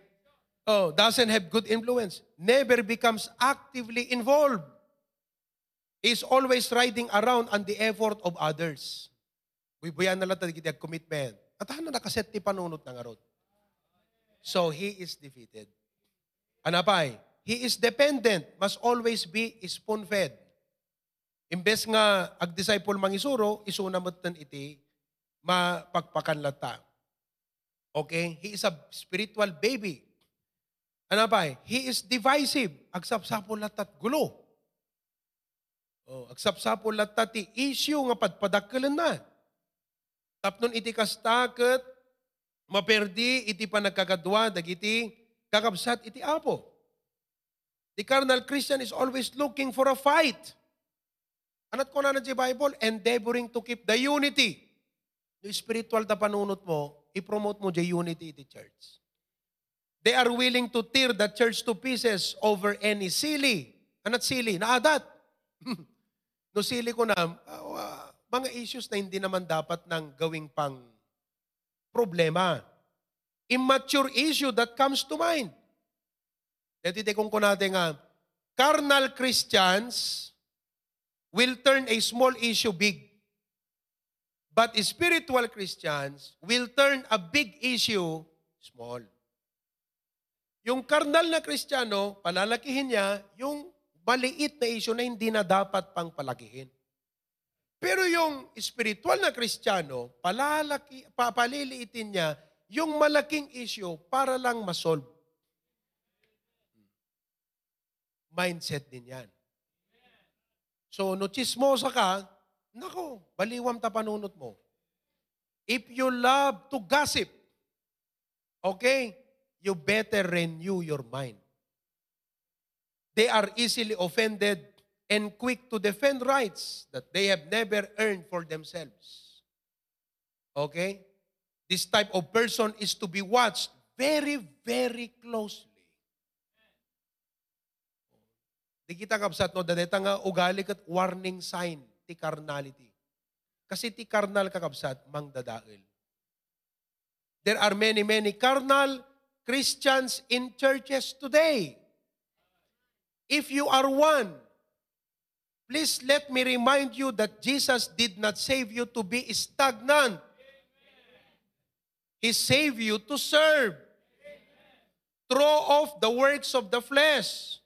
Oh, doesn't have good influence. Never becomes actively involved. Is always riding around on the effort of others. Buyan na lang tayo commitment. At na nakaset ti panunot ng arot. So, he is defeated. Anapay, he is dependent, must always be spoon-fed. Imbes nga ag-disciple mangisuro, isuna mo iti mapagpakan lata. Okay? He is a spiritual baby. Ano ba? He is divisive. Agsapsapol latat gulo. Oh, agsapsapol latat ti issue nga padpadakkelan na. Tapnon iti kastaket, maperdi iti panagkagadwa, dagiti kakabsat iti apo. The carnal Christian is always looking for a fight. Anat ko na na Bible, endeavoring to keep the unity. Yung spiritual na panunot mo, i-promote mo the unity the church. They are willing to tear the church to pieces over any silly. Anat silly? Naadat. no silly ko na, uh, mga issues na hindi naman dapat nang gawing pang problema immature issue that comes to mind. Dito kung natin nga, carnal Christians will turn a small issue big. But spiritual Christians will turn a big issue small. Yung carnal na Kristiyano, palalakihin niya yung maliit na issue na hindi na dapat pang palakihin. Pero yung spiritual na Kristiyano, palalaki, papaliliitin niya yung malaking issue para lang masolve. Mindset din yan. So, no chismosa ka, nako, baliwam ta panunot mo. If you love to gossip, okay, you better renew your mind. They are easily offended and quick to defend rights that they have never earned for themselves. Okay? This type of person is to be watched very, very closely. Di kita kapsat no, dadeta nga ugali kat warning sign ti carnality. Kasi ti carnal kakabsat, mangdadail. There are many, many carnal Christians in churches today. If you are one, please let me remind you that Jesus did not save you to be stagnant. He saved you to serve. Throw off the works of the flesh,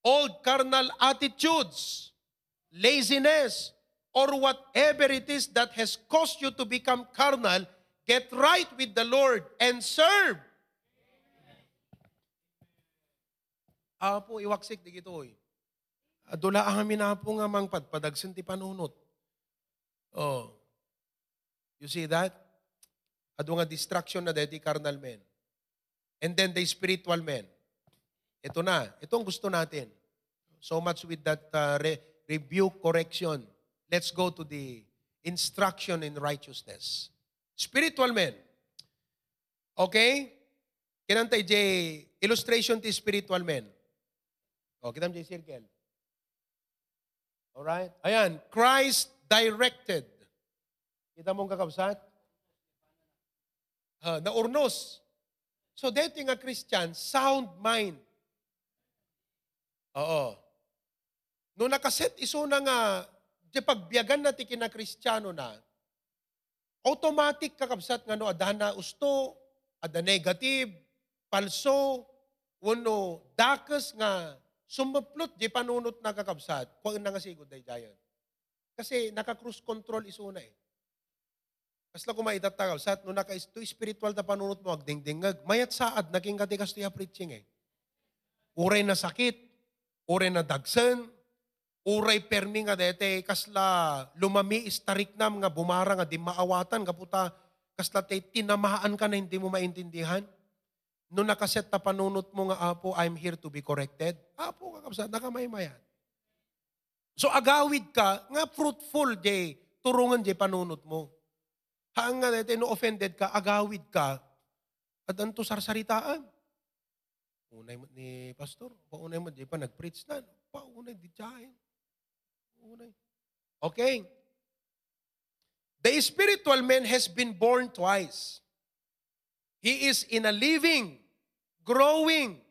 old carnal attitudes, laziness, or whatever it is that has caused you to become carnal, get right with the Lord and serve. Apo, iwaksik di gito eh. Adula amin na po nga mang padpadagsin ti panunot. Oh. You see that? Ado nga distraction na deti carnal men. And then the spiritual men. Ito na. Ito ang gusto natin. So much with that uh, re- rebuke, correction. Let's go to the instruction in righteousness. Spiritual men. Okay? Kinantay J, illustration ti spiritual men. O, kita J circle. Alright? Ayan, Christ directed. Kita mong kakabsat? Uh, na urnos. So, dito nga Christian, sound mind. Oo. Nung nakaset iso na nga, di pagbiyagan na ti kina Kristiyano na, automatic kakabsat nga no, adana usto, ada negative, palso, uno, dakas nga, sumaplot di panunot na kakabsat, kung na nga sigod dayan. Kasi naka-cruise control iso na eh. Kasla ko maitatagaw, sa no naka to spiritual na panunot mo, agdingdingag, mayat saad, naging katikas tiya preaching eh. Uray na sakit, uray na dagsan, uray permi nga dete, kasla lumami istarik nam nga bumara nga di maawatan, kaputa, kasla te tinamahaan ka na hindi mo maintindihan. No nakaset na panunot mo nga, Apo, I'm here to be corrected. Apo, kakabsa, nakamayayan. So agawid ka, nga fruitful, jay, turungan jay panunot mo. Haang nga dete, no offended ka, agawid ka, at anto sarsaritaan. Unay mo ni pastor, paunay mo, di pa nag-preach na, paunay di tiyahin. Unay. Okay. The spiritual man has been born twice. He is in a living, growing,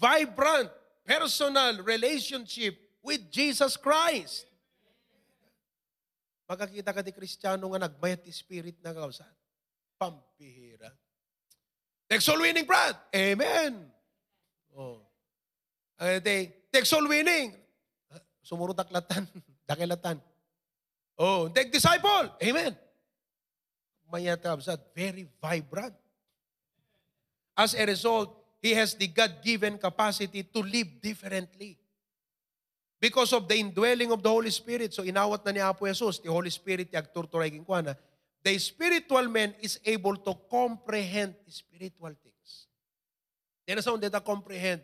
vibrant, personal relationship with Jesus Christ. Magkakita ka di Kristiyano nga nagbayat spirit na kausan. Pampihira. Take soul winning, Brad. Amen. Oh. Ay, take soul winning. Sumuro taklatan, dakilatan. Oh, take disciple. Amen. Mayatabsat, very vibrant. As a result, he has the God-given capacity to live differently. Because of the indwelling of the Holy Spirit. So inawat na ni Apo Jesus, the Holy Spirit, yung agturturay kinkwana, the spiritual man is able to comprehend spiritual things. Then sa data comprehend,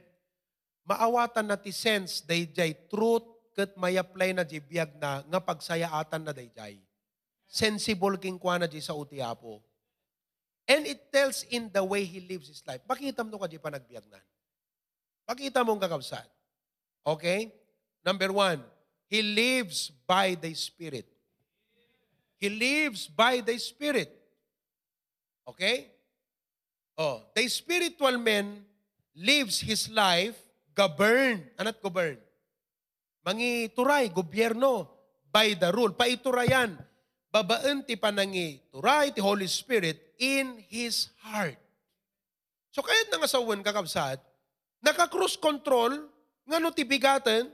maawatan na ti sense dayjay truth ket may apply na di biyag na nga pagsayaatan na dayjay. Sensible king kwa na di sa uti apo. And it tells in the way he lives his life. Pakita mo ka di pa nagbiagnan. Pakita mo ang kakabsat. Okay? Number one, he lives by the Spirit. He lives by the Spirit. Okay? Oh, the spiritual man lives his life governed. Anat govern? Mangi turay, gobyerno, by the rule. Paiturayan, babaan ti panangi turay, ti Holy Spirit in his heart. So kahit nga sawan kakabsat, naka-cruise control, nga no ti bigatan,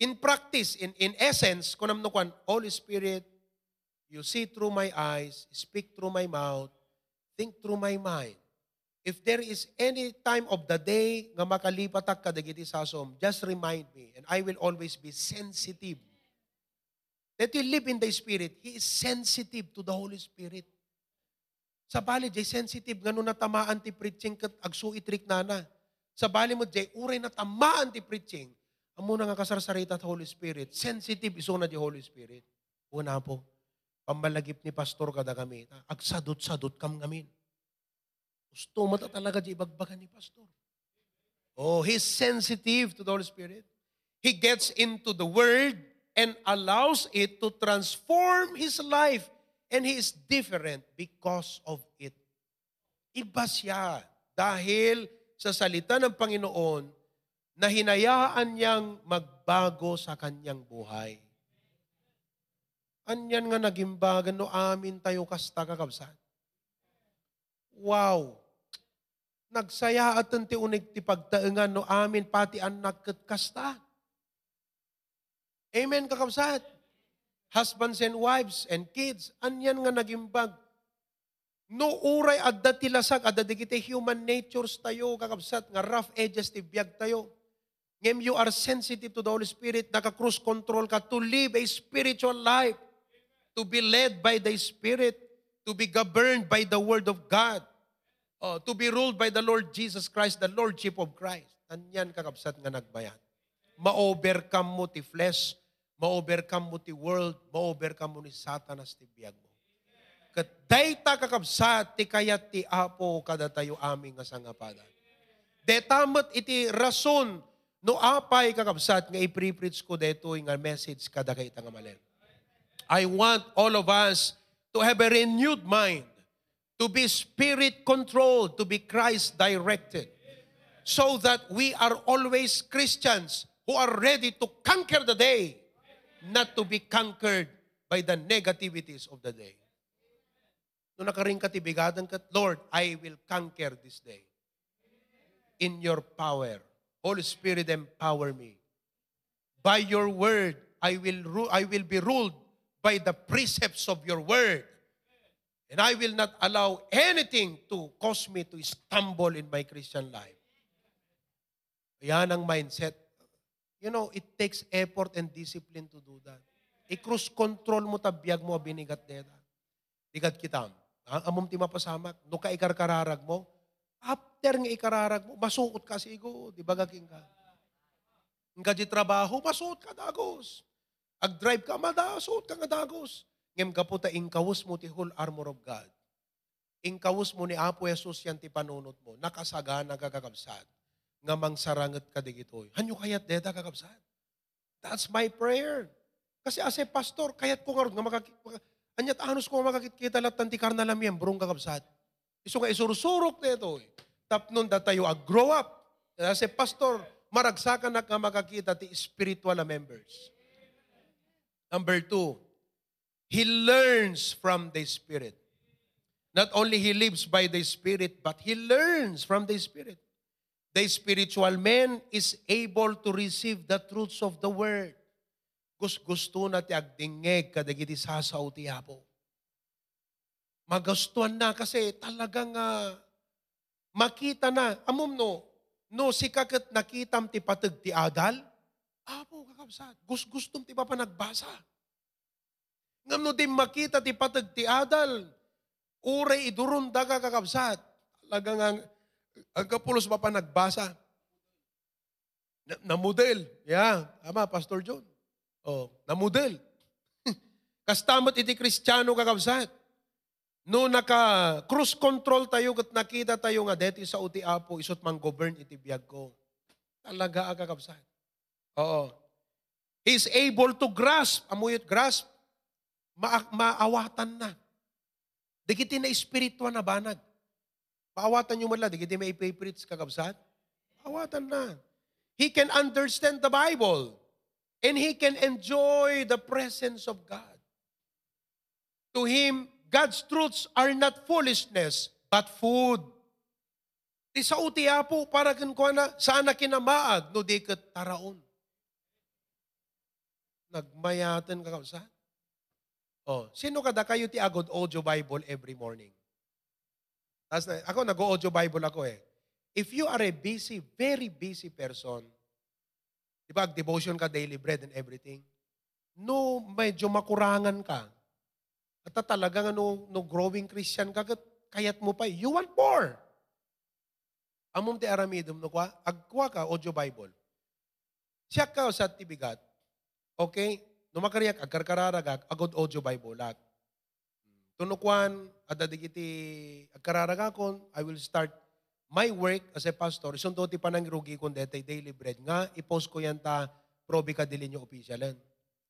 in practice, in, in essence, kung namno kwan, Holy Spirit, you see through my eyes, speak through my mouth, think through my mind. If there is any time of the day nga makalipatak ka dagiti sasom, just remind me and I will always be sensitive. That you live in the Spirit, He is sensitive to the Holy Spirit. Sa bali, jay sensitive, nga nung natamaan ti preaching kat agsuitrik na na. sa bali mo, jay, uray na tamaan ti preaching, amo na nga kasarsarita at Holy Spirit, sensitive iso na di Holy Spirit. Una po, pamalagip ni pastor kada kami, agsadot-sadot kam ngamin. Gusto mo ta talaga di ibagbagan ni pastor. Oh, he's sensitive to the Holy Spirit. He gets into the Word and allows it to transform his life. And he is different because of it. Iba siya dahil sa salita ng Panginoon na hinayaan niyang magbago sa kanyang buhay. Anyan nga naging bagan no amin tayo kasta kakabsat. Wow! Nagsaya at ti unig ti pagtaengan no amin pati anak ket kasta. Amen kakabsat. Husbands and wives and kids, anyan nga naging bag. No uray adda ti lasag adda digiti human natures tayo kakabsat nga rough edges ti biag tayo. Ngem you are sensitive to the Holy Spirit, naka-cruise control ka to live a spiritual life, to be led by the Spirit, to be governed by the Word of God, oh, to be ruled by the Lord Jesus Christ, the Lordship of Christ. Anyan kakabsat nga nagbayad. Ma-overcome mo ti flesh, ma-overcome mo ti world, ma-overcome mo ni Satanas ti biyag mo. Kat dayta kakabsat ti kayat ti apo kada tayo aming nga sangapadan. Detamat iti rason no apay kakabsat nga ipri-preach ko deto nga message kada kay nga malen. I want all of us to have a renewed mind, to be spirit controlled, to be Christ directed, so that we are always Christians who are ready to conquer the day, not to be conquered by the negativities of the day. No nakaring katibigadan kat, Lord, I will conquer this day. In your power. Holy Spirit, empower me. By your word, I will, I will be ruled by the precepts of your word. And I will not allow anything to cause me to stumble in my Christian life. Yan ang mindset. You know, it takes effort and discipline to do that. I-cruise control mo tabiyag mo binigat deta. Digat kitam. Ang amom mapasamak. No ka ikarkararag mo. After nga ikararag mo, masuot ka sigo. Di ba gaking ka? Nga di trabaho, masuot ka dagos. Ag-drive ka, madasuot ka nga dagos. Ngem ka po ta ingkawus mo ti whole armor of God. Ingkawus mo ni Apo Jesus yan ti panunot mo. Nakasagana ka kakabsat. Nga mangsarangat ka digitoy. Hanyo kayat deta kakabsat. That's my prayer. Kasi as a pastor, kayat ko nga ron nga makakit, anyat anos ko nga makakita lahat tanti karna lang yan, brong kakabsat. Iso nga isurusurok nito. Eh. Tapnon da tayo ag-grow up. As a pastor, maragsakan na ka makakita ti spiritual members. Number two, he learns from the Spirit. Not only he lives by the Spirit, but he learns from the Spirit. The spiritual man is able to receive the truths of the Word. Gus gusto na ti agdingeg kadagiti sasaw ti Apo. Magastuan na kasi talagang uh, makita na. Amom no, no si kakat nakitam ti patag ti adal, Apo kakabsat, gus gustom ti papa nagbasa. Ngam no di makita ti patag ti adal, uray idurun daga kakabsat. Talagang ang, ang kapulos pa nagbasa. Na, model. Yeah, ama, Pastor John. Oh, na model. Kastamot iti Kristiyano kakabsat. No naka cruise control tayo kat nakita tayo nga deti sa uti apo isot mang govern iti biyag ko. Talaga aga kapsat. Oo. He's able to grasp, amuyot grasp, ma maawatan na. Digiti na espiritu na banag. Maawatan nyo mala, digiti may ipiprits kakabsat. Awatan na. He can understand the Bible. And he can enjoy the presence of God. To him, God's truths are not foolishness, but food. Di sa utiya po, para na, sana kinamaag, no di taraon. Nagmayatan ka sa? Oh, sino kada kayo ti agod audio Bible every morning? As na, ako nag-audio Bible ako eh. If you are a busy, very busy person, di ba, devotion ka, daily bread and everything, no, medyo makurangan ka, at talagang ano, no growing Christian ka, kayat mo pa, you want more. amom ti aramidum no kwa, agkwa ka, audio Bible. Siya ka sa tibigat, okay? No makariyak, agkarkararagak, agod audio Bible lag. Tunukwan, adadigiti agkararagakon, I will start my work as a pastor. Isundo ti panang rugi kon dete daily bread nga, ipost ko yan ta, probi ka dilin yung officialan.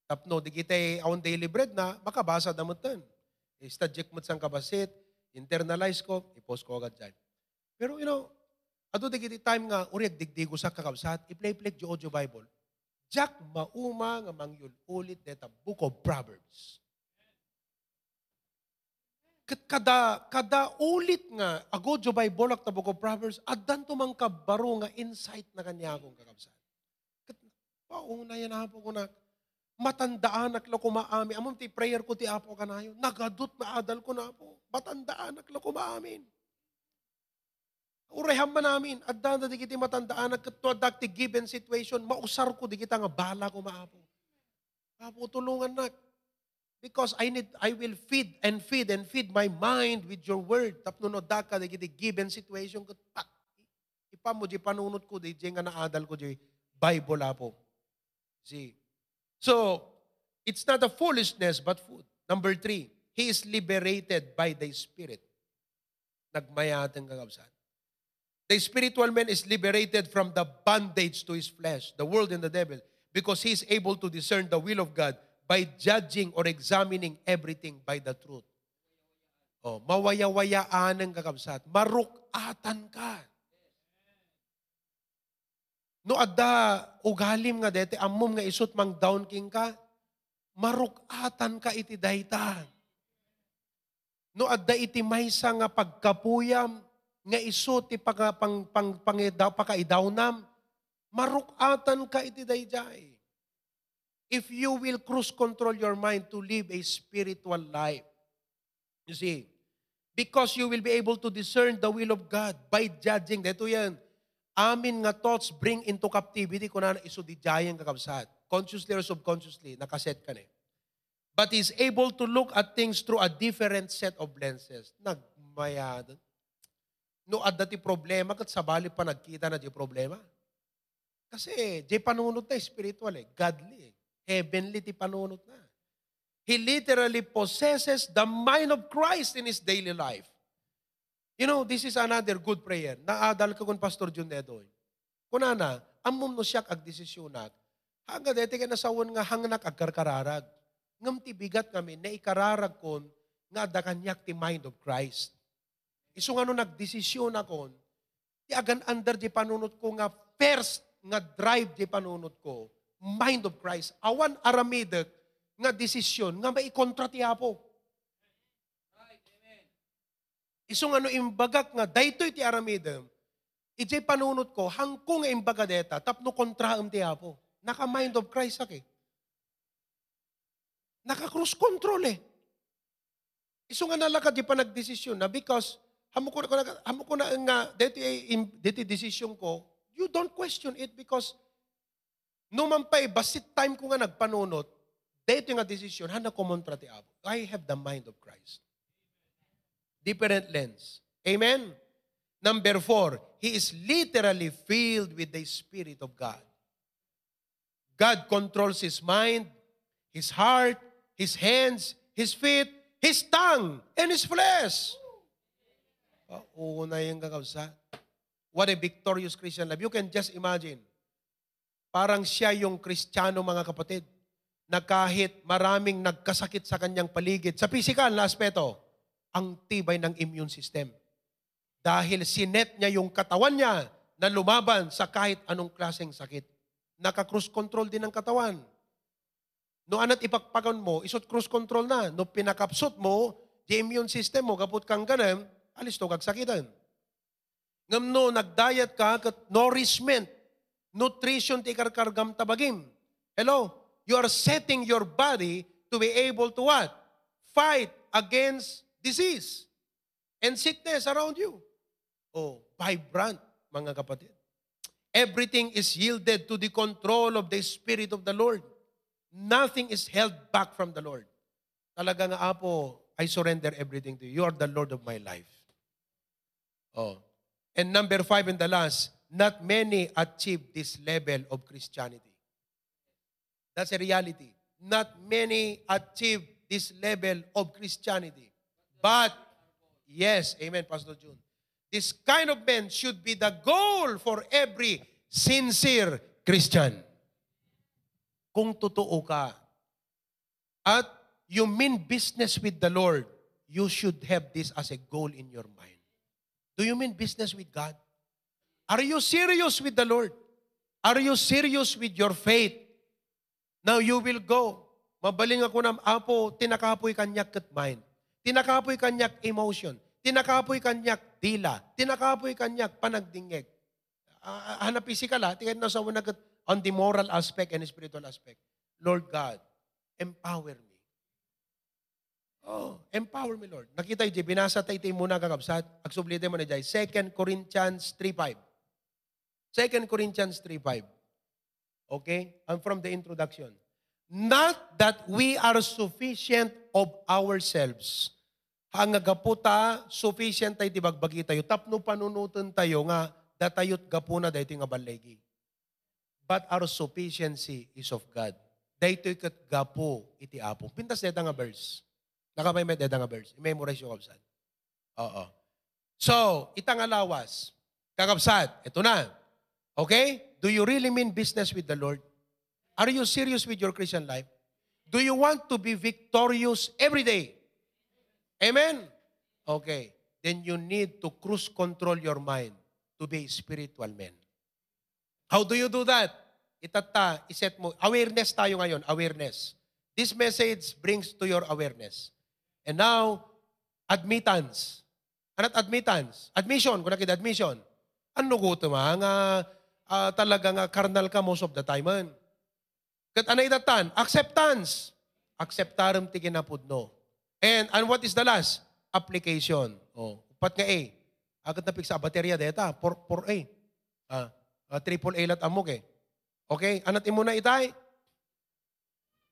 Tapno, digite awan daily bread na, makabasa damutan. Istadjek mo sang kabasit, internalize ko, ipost ko agad dyan. Pero you know, ato digiti time nga, uriag digdigo sa kakabsat, i-play-play di audio Bible. Jack mauma nga mangyul ulit deta Book of Proverbs. Kada kada ulit nga ago jo Bible ak ta Book of Proverbs addan to man kabaro nga insight na kanya akong kakabsat. Kat pauna yan hapo ko na matandaan ak ko maami. Amon ti prayer ko ti apo kanayo. Nagadot maadal ko na po. Matandaan ak ko maamin. Ureham man namin, at danda di kiti matandaan, nagkatuadak ti given situation, mausar ko di kita nga bala ko maapo. Apo, tulungan nak. Because I need, I will feed and feed and feed my mind with your word. Tapno no daka di kiti given situation ko, tak, ipamo di panunot ko di nga naadal ko di Bible apo. See? So, it's not a foolishness but food. Number three, he is liberated by the Spirit. Nagmayatan kagabsat. The spiritual man is liberated from the bondage to his flesh, the world and the devil, because he is able to discern the will of God by judging or examining everything by the truth. Oh, mawaya-wayaan ng kakabsat. Marukatan ka. No adda ugalim nga dete ammom nga isut mang down king ka, marukatan ka iti dayta. No adda iti maysa nga pagkapuyam, nga iso ti pang, pang, pang, pakaidawnam, marukatan ka iti dayjay. If you will cruise control your mind to live a spiritual life, you see, because you will be able to discern the will of God by judging. Dito yan, amin nga thoughts bring into captivity kung na iso di jayan kakabsat. Consciously or subconsciously, nakaset ka na. eh. But is able to look at things through a different set of lenses. Nagmaya. No, at dati problema, kat sabali pa nagkita na di problema. Kasi, di panunod na spiritual eh, godly eh. Heavenly ti panunod na. He literally possesses the mind of Christ in his daily life. You know, this is another good prayer. Naadal ka kung Pastor Jun Dedoy. Kunana, amom no siyak ag desisyonak. Hanga dete ka nasawon nga hangnak ag karkararag. Ngam ti bigat kami na ikararag kon nga da kanyak ti mind of Christ. Iso nga no nagdesisyon akon, ti agan under di panunot ko nga first nga drive di panunot ko, mind of Christ. Awan aramidek nga desisyon nga maikontra ti Apo. Iso nga no imbagak nga daytoy ti aramidem, ijay panunot ko, hangko nga imbaga deta, tapno kontraam ti Apo. Naka-mind of Christ ak eh. Naka-cross control eh. Iso nga nalakad di pa nagdesisyon na because hamo ko na, hamo ko na nga dito dito desisyon ko, you don't question it because no man pa eh, basit time ko nga nagpanunot, dito nga desisyon, hana kumontra ti Apo. I have the mind of Christ. Different lens. Amen? Number four, he is literally filled with the Spirit of God. God controls his mind, his heart, his hands, his feet, his tongue, and his flesh. Oo na yung kakabsa. What a victorious Christian life. You can just imagine. Parang siya yung Kristiyano mga kapatid na kahit maraming nagkasakit sa kanyang paligid, sa physical na aspeto, ang tibay ng immune system. Dahil sinet niya yung katawan niya na lumaban sa kahit anong klaseng sakit. Naka-cruise control din ang katawan. No anat ipakpakan mo, isot cruise control na. No pinakapsot mo, the immune system mo, kaput kang ganam, alis to kagsakitan. Ngam no, nagdiet ka, kat nourishment, nutrition ti karkargam tabagim. Hello? You are setting your body to be able to what? Fight against disease and sickness around you. Oh, vibrant, mga kapatid. Everything is yielded to the control of the Spirit of the Lord. Nothing is held back from the Lord. Talaga nga, Apo, I surrender everything to you. You are the Lord of my life. Oh. And number five and the last, not many achieve this level of Christianity. That's a reality. Not many achieve this level of Christianity. But, yes, amen, Pastor June. This kind of men should be the goal for every sincere Christian. Kung totoo ka at you mean business with the Lord, you should have this as a goal in your mind. Do you mean business with God? Are you serious with the Lord? Are you serious with your faith? Now you will go. Mabaling ako ng apo, tinakapoy kanyak kat mind. Tinakapoy kanyak emotion. Tinakapoy kanyak dila. Tinakapoy kanyak panagdingeg. Uh, hanap physical ha, tingnan na sa wanagat on the moral aspect and spiritual aspect. Lord God, empower me. Oh, empower me, Lord. Nakita yung binasa tayo tayo muna kakabsat. Agsublite mo na dyan. 2 Corinthians 3.5. 2 Corinthians 3.5. Okay? I'm from the introduction. Not that we are sufficient of ourselves. Hanga gaputa, sufficient tayo tibagbagi tayo. Tapno panunutan tayo nga, datayot gapuna dahi nga balegi. But our sufficiency is of God. Daytoy kat gapo iti apo. Pintas deta nga verse. Nakamay may deta nga verse. I-memorize yung kapsat. Oo. So, itang alawas. Kakapsat, ito na. Okay? Do you really mean business with the Lord? Are you serious with your Christian life? Do you want to be victorious every day? Amen? Okay. Then you need to cruise control your mind to be spiritual man. How do you do that? Itata, iset mo. Awareness tayo ngayon, awareness. This message brings to your awareness. And now, admittance. Anat admittance? Admission, kung nakita admission. Ano ko ito mga uh, talaga nga carnal ka most of the time man. Kat anay datan? Acceptance. Acceptarum ti kinapudno. And, and what is the last? Application. Oh, upat nga A. Agad na sa baterya deta. For, for A. Ah, uh, triple A lat amok eh. Okay? Anat imo na itay?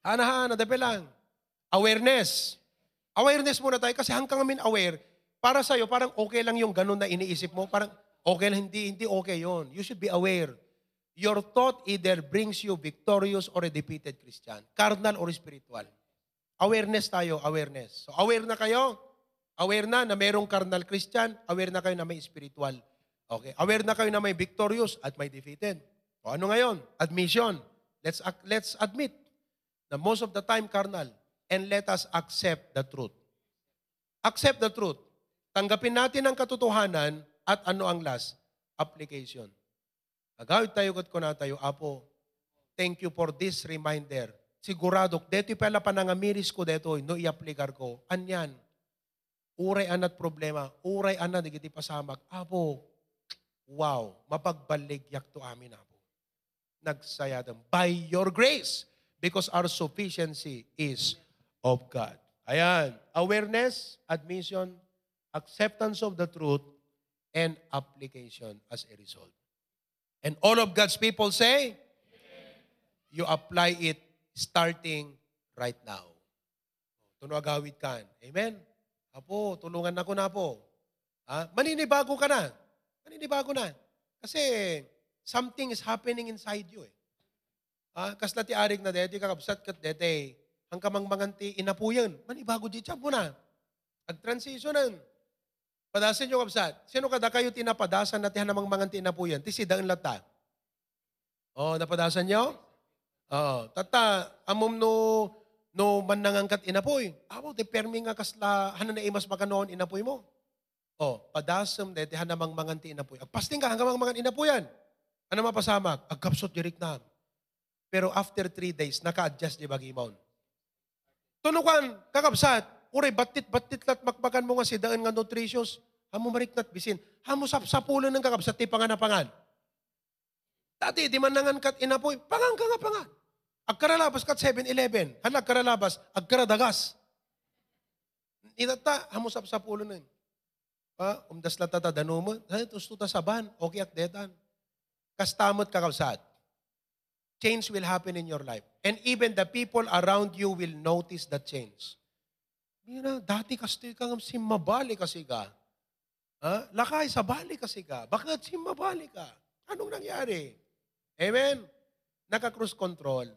Hana-hana, dape lang. Awareness. Awareness muna tayo kasi hanggang amin aware, para sa'yo, parang okay lang yung ganun na iniisip mo. Parang okay lang, hindi, hindi okay yon. You should be aware. Your thought either brings you victorious or a defeated Christian. Cardinal or spiritual. Awareness tayo, awareness. So aware na kayo? Aware na na mayroong cardinal Christian, aware na kayo na may spiritual. Okay, aware na kayo na may victorious at may defeated. O ano ngayon? Admission. Let's let's admit na most of the time carnal and let us accept the truth. Accept the truth. Tanggapin natin ang katotohanan at ano ang last? Application. Agawid tayo kat ko na tayo, Apo, thank you for this reminder. Sigurado, dito pala panangamiris ko dito, no i-aplikar ko. Anyan, uray anat problema, uray anat, digiti pasamak. Apo, wow, mapagbaligyak to amin, Apo. Nagsayadam. By your grace, because our sufficiency is of God. Ayan, awareness, admission, acceptance of the truth, and application as a result. And all of God's people say, you apply it starting right now. Tunagawid kan. Amen? Apo, tulungan ako na po. Ha? Maninibago ka na. Maninibago na. Kasi something is happening inside you eh. Ah, kas ti arig na deti kakabsat kat deti ang kamang manganti inapuyan. Manibago di mo na. Ag-transitionan. Padasan nyo kapsat. Sino kada kayo tinapadasan na tihan namang mga tinapuyan? Ti sidaan lata. Oh, napadasan nyo? Oo. Tata, amom no, no manangangkat inapoy. Amo, te permi nga kasla, hanan na imas makanoon inapoy mo. Oh, padasam de tihan namang mga inapoy. Agpasting ka hanggang mga inapuyan. Ano mapasamak? Agkapsot dirik na. Pero after three days, naka-adjust di bagi maun. Tunukan, kakabsat, Uray, batit-batit lat makbagan mo nga si daan nga nutritious. Hamo mariknat bisin. Hamo sap sapulan ng kakabsat ti pangan na pangan. Dati, di man nangan kat inapoy. Pangan ka nga pangan. Agkaralabas kat 7-Eleven. Han agkaralabas, agkaradagas. Itata, hamo sap sapulan na yun. Pa, umdas la tata danuma. Ay, tusto ta saban. Okay at detan. Kastamot kakabsat. Change will happen in your life. And even the people around you will notice the change. Mira, dati kasi kang simmabali kasi ka. Ha? Lakay, sa bali kasi ka. Bakit si mabali ka? Anong nangyari? Amen? Naka-cruise control.